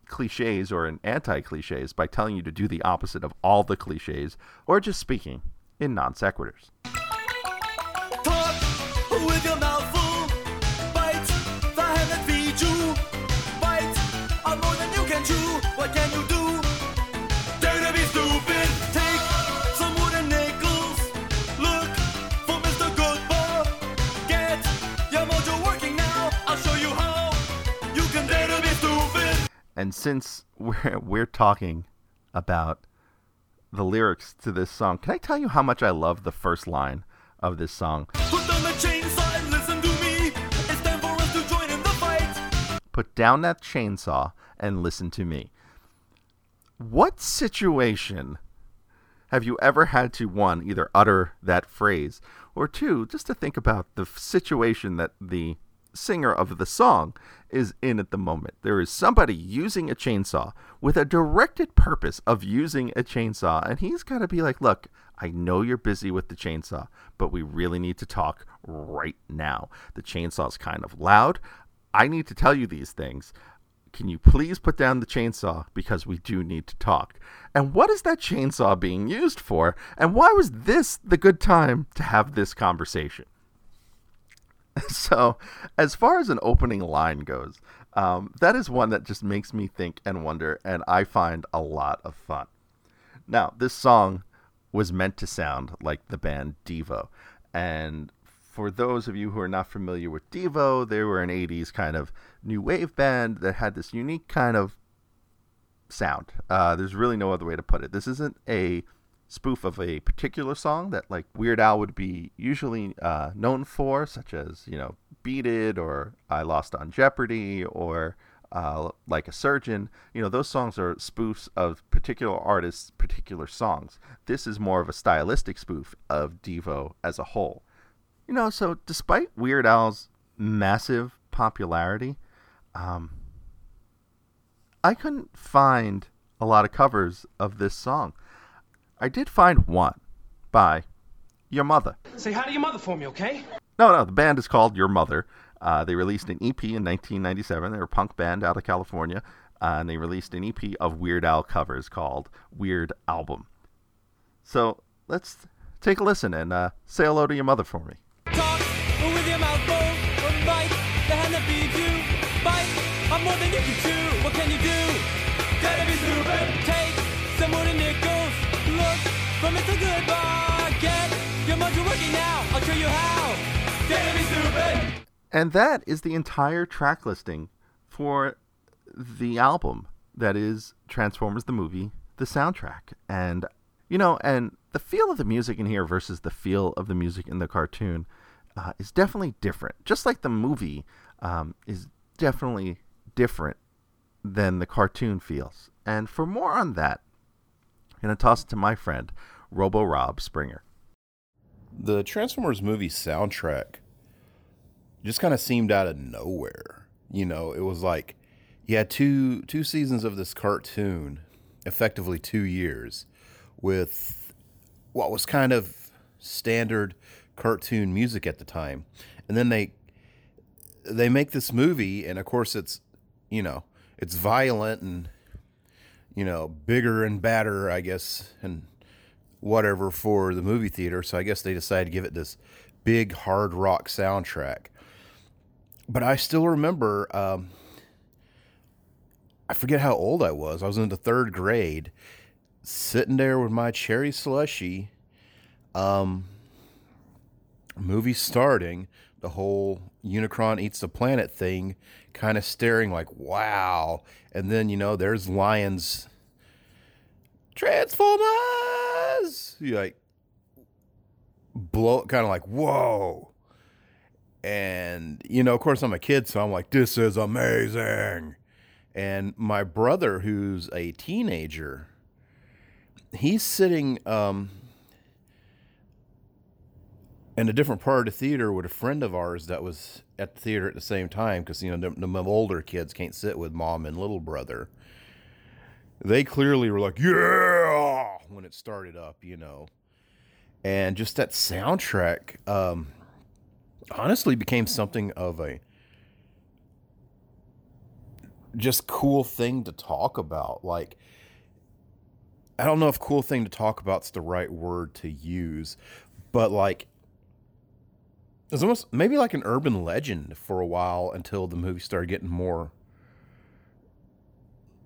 Speaker 1: cliches or in anti cliches by telling you to do the opposite of all the cliches or just speaking in non sequiturs.
Speaker 3: Talk with your mouth more than you can chew. What can you do? Dare to be stupid. Take some wooden nickels. Look for Mr. Goodbar. Get your mojo working now. I'll show you how. You can dare to be stupid.
Speaker 1: And since we're we're talking about the lyrics to this song, can I tell you how much I love the first line of this song?
Speaker 3: Put down the chainsaw and listen to me. It's time for us to join in the fight.
Speaker 1: Put down that chainsaw and listen to me. What situation have you ever had to one either utter that phrase or two just to think about the situation that the singer of the song is in at the moment. There is somebody using a chainsaw with a directed purpose of using a chainsaw, and he's got to be like, Look, I know you're busy with the chainsaw, but we really need to talk right now. The chainsaw's kind of loud. I need to tell you these things. Can you please put down the chainsaw because we do need to talk? And what is that chainsaw being used for? And why was this the good time to have this conversation? So, as far as an opening line goes, um, that is one that just makes me think and wonder, and I find a lot of fun. Now, this song was meant to sound like the band Devo. And for those of you who are not familiar with Devo, they were an 80s kind of new wave band that had this unique kind of sound. Uh, there's really no other way to put it. This isn't a spoof of a particular song that like Weird Al would be usually uh, known for, such as you know "Beat It" or "I Lost on Jeopardy" or uh, "Like a Surgeon." You know those songs are spoofs of particular artists' particular songs. This is more of a stylistic spoof of Devo as a whole. You know, so despite Weird Al's massive popularity, um, I couldn't find a lot of covers of this song. I did find one by Your Mother.
Speaker 7: Say hi to your mother for me, okay?
Speaker 1: No, no, the band is called Your Mother. Uh, they released an EP in 1997. They're a punk band out of California, uh, and they released an EP of Weird Al covers called Weird Album. So let's take a listen and uh, say hello to your mother for me.
Speaker 3: With your mouth full or bite the hand that feeds you. Bite on more than you can chew. What can you do? Gotta be stupid. Take some nickels. Look from it's a good your working now. I'll show you how. Gotta be stupid.
Speaker 1: And that is the entire track listing for the album that is Transformers the movie, the soundtrack. And, you know, and the feel of the music in here versus the feel of the music in the cartoon uh, is definitely different. Just like the movie um, is definitely different than the cartoon feels. And for more on that, I'm going to toss it to my friend, Robo Rob Springer.
Speaker 8: the Transformers movie soundtrack just kind of seemed out of nowhere. You know, it was like you had two two seasons of this cartoon, effectively two years, with what was kind of standard cartoon music at the time, and then they they make this movie, and of course it's you know it's violent and you know bigger and badder, I guess, and whatever for the movie theater. So I guess they decided to give it this big hard rock soundtrack. But I still remember, um, I forget how old I was. I was in the third grade, sitting there with my cherry slushy, um, movie starting, the whole Unicron eats the planet thing, kind of staring like, wow. And then, you know, there's lions Transformers! You like blow kind of like whoa. And you know, of course, I'm a kid, so I'm like, this is amazing. And my brother, who's a teenager, he's sitting um, in a different part of the theater with a friend of ours that was at the theater at the same time because you know the, the older kids can't sit with mom and little brother they clearly were like, yeah, when it started up, you know. And just that soundtrack um, honestly became something of a just cool thing to talk about. Like, I don't know if cool thing to talk about's the right word to use, but like, it was almost maybe like an urban legend for a while until the movie started getting more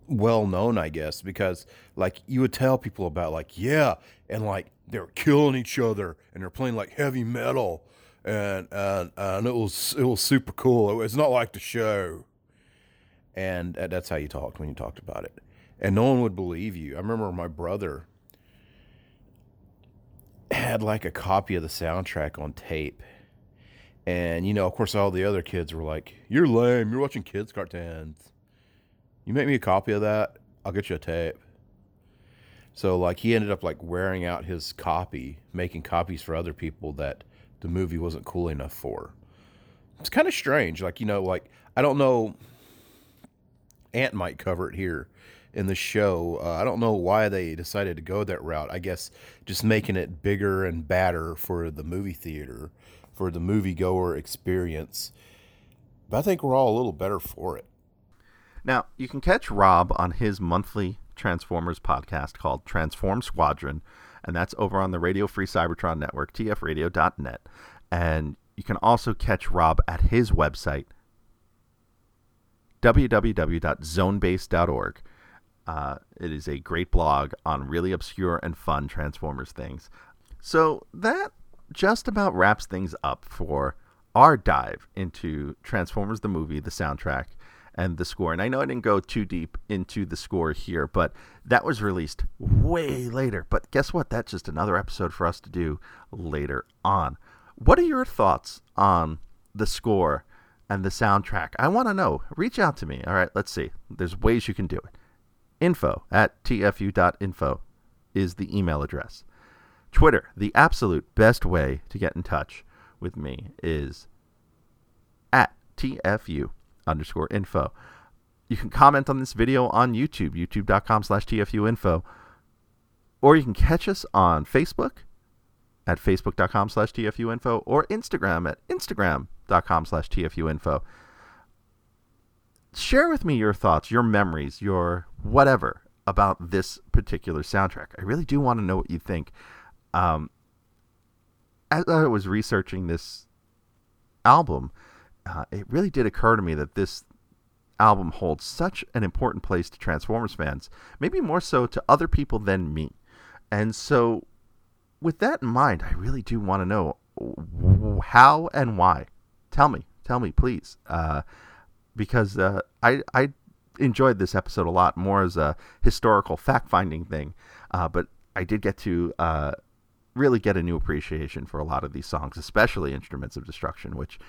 Speaker 8: well known, I guess, because like you would tell people about like, yeah, and like they were killing each other and they're playing like heavy metal and and and it was it was super cool. It's not like the show. And uh, that's how you talked when you talked about it. And no one would believe you. I remember my brother had like a copy of the soundtrack on tape. And you know, of course all the other kids were like, "You're lame. You're watching kids cartoons." You make me a copy of that, I'll get you a tape. So like he ended up like wearing out his copy, making copies for other people that the movie wasn't cool enough for. It's kind of strange. Like, you know, like I don't know Ant might cover it here in the show. Uh, I don't know why they decided to go that route. I guess just making it bigger and badder for the movie theater, for the moviegoer experience. But I think we're all a little better for it.
Speaker 1: Now, you can catch Rob on his monthly Transformers podcast called Transform Squadron, and that's over on the Radio Free Cybertron Network, tfradio.net. And you can also catch Rob at his website, www.zonebase.org. Uh, it is a great blog on really obscure and fun Transformers things. So that just about wraps things up for our dive into Transformers the movie, the soundtrack, and the score. And I know I didn't go too deep into the score here, but that was released way later. But guess what? That's just another episode for us to do later on. What are your thoughts on the score and the soundtrack? I want to know. Reach out to me. All right, let's see. There's ways you can do it. Info at tfu.info is the email address. Twitter, the absolute best way to get in touch with me is at TFU underscore info. You can comment on this video on YouTube, youtube.com slash TFU info. Or you can catch us on Facebook at facebook.com slash TFU info or Instagram at instagram.com slash TFU info. Share with me your thoughts, your memories, your whatever about this particular soundtrack. I really do want to know what you think. Um, as I was researching this album, uh, it really did occur to me that this album holds such an important place to Transformers fans, maybe more so to other people than me. And so, with that in mind, I really do want to know how and why. Tell me, tell me, please, uh, because uh, I I enjoyed this episode a lot more as a historical fact finding thing, uh, but I did get to uh, really get a new appreciation for a lot of these songs, especially Instruments of Destruction, which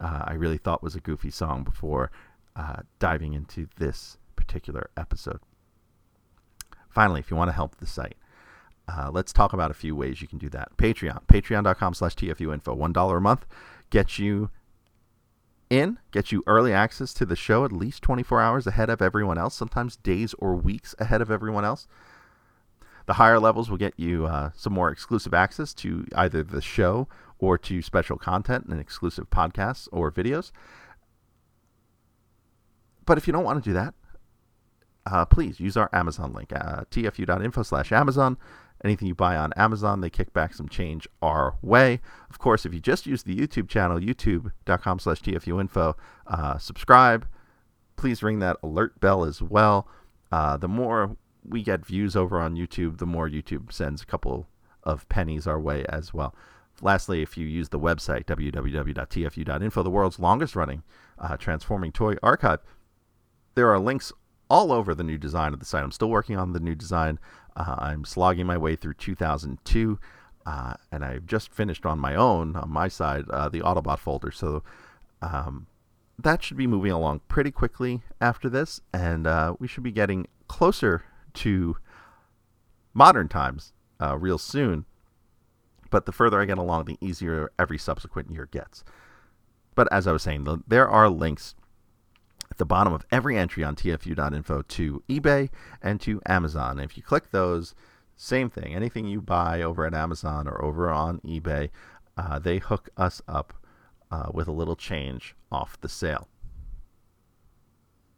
Speaker 1: uh, I really thought was a goofy song before uh, diving into this particular episode. Finally, if you want to help the site, uh, let's talk about a few ways you can do that. Patreon, patreon.com slash TFUinfo. $1 a month gets you in, gets you early access to the show at least 24 hours ahead of everyone else, sometimes days or weeks ahead of everyone else. The higher levels will get you uh, some more exclusive access to either the show or to special content and exclusive podcasts or videos. But if you don't want to do that, uh, please use our Amazon link, uh, tfu.info slash Amazon. Anything you buy on Amazon, they kick back some change our way. Of course, if you just use the YouTube channel, youtube.com slash tfuinfo, uh, subscribe. Please ring that alert bell as well. Uh, the more we get views over on YouTube, the more YouTube sends a couple of pennies our way as well. Lastly, if you use the website, www.tfu.info, the world's longest running uh, transforming toy archive, there are links all over the new design of the site. I'm still working on the new design. Uh, I'm slogging my way through 2002, uh, and I've just finished on my own, on my side, uh, the Autobot folder. So um, that should be moving along pretty quickly after this, and uh, we should be getting closer to modern times uh, real soon. But the further I get along, the easier every subsequent year gets. But as I was saying, the, there are links at the bottom of every entry on tfu.info to eBay and to Amazon. If you click those, same thing. Anything you buy over at Amazon or over on eBay, uh, they hook us up uh, with a little change off the sale.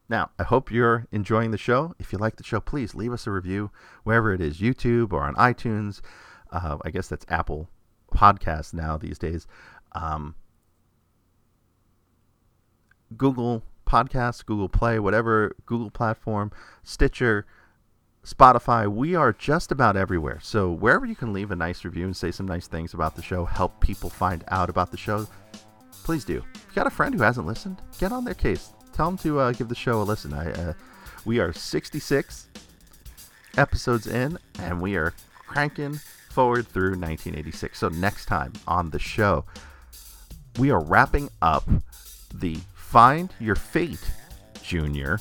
Speaker 1: Now, I hope you're enjoying the show. If you like the show, please leave us a review wherever it is YouTube or on iTunes. Uh, I guess that's Apple Podcasts now these days. Um, Google Podcasts, Google Play, whatever Google platform, Stitcher, Spotify. We are just about everywhere. So wherever you can leave a nice review and say some nice things about the show, help people find out about the show, please do. If you got a friend who hasn't listened, get on their case. Tell them to uh, give the show a listen. I, uh, we are 66 episodes in, and we are cranking forward through 1986. So next time on the show, we are wrapping up the Find Your Fate Junior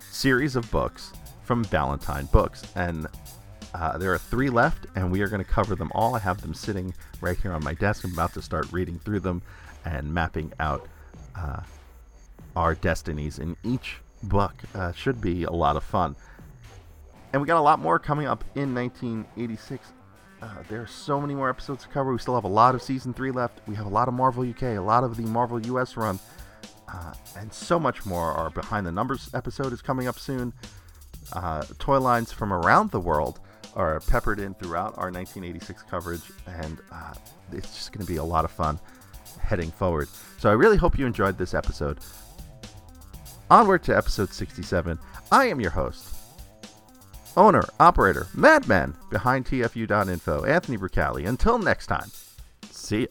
Speaker 1: series of books from Ballantine Books. And uh, there are three left, and we are going to cover them all. I have them sitting right here on my desk. I'm about to start reading through them and mapping out uh, our destinies in each book. Uh, should be a lot of fun. And we got a lot more coming up in 1986. Uh, there are so many more episodes to cover. We still have a lot of season three left. We have a lot of Marvel UK, a lot of the Marvel US run. uh, and so much more. Our Behind the Numbers episode is coming up soon. Uh, toy lines from around the world are peppered in throughout our 1986 coverage, and uh, it's just going to be a lot of fun heading forward. So I really hope you enjoyed this episode. Onward to episode 67. I am your host, owner, operator, madman behind TFU.info, Anthony Brucali. Until next time, see ya.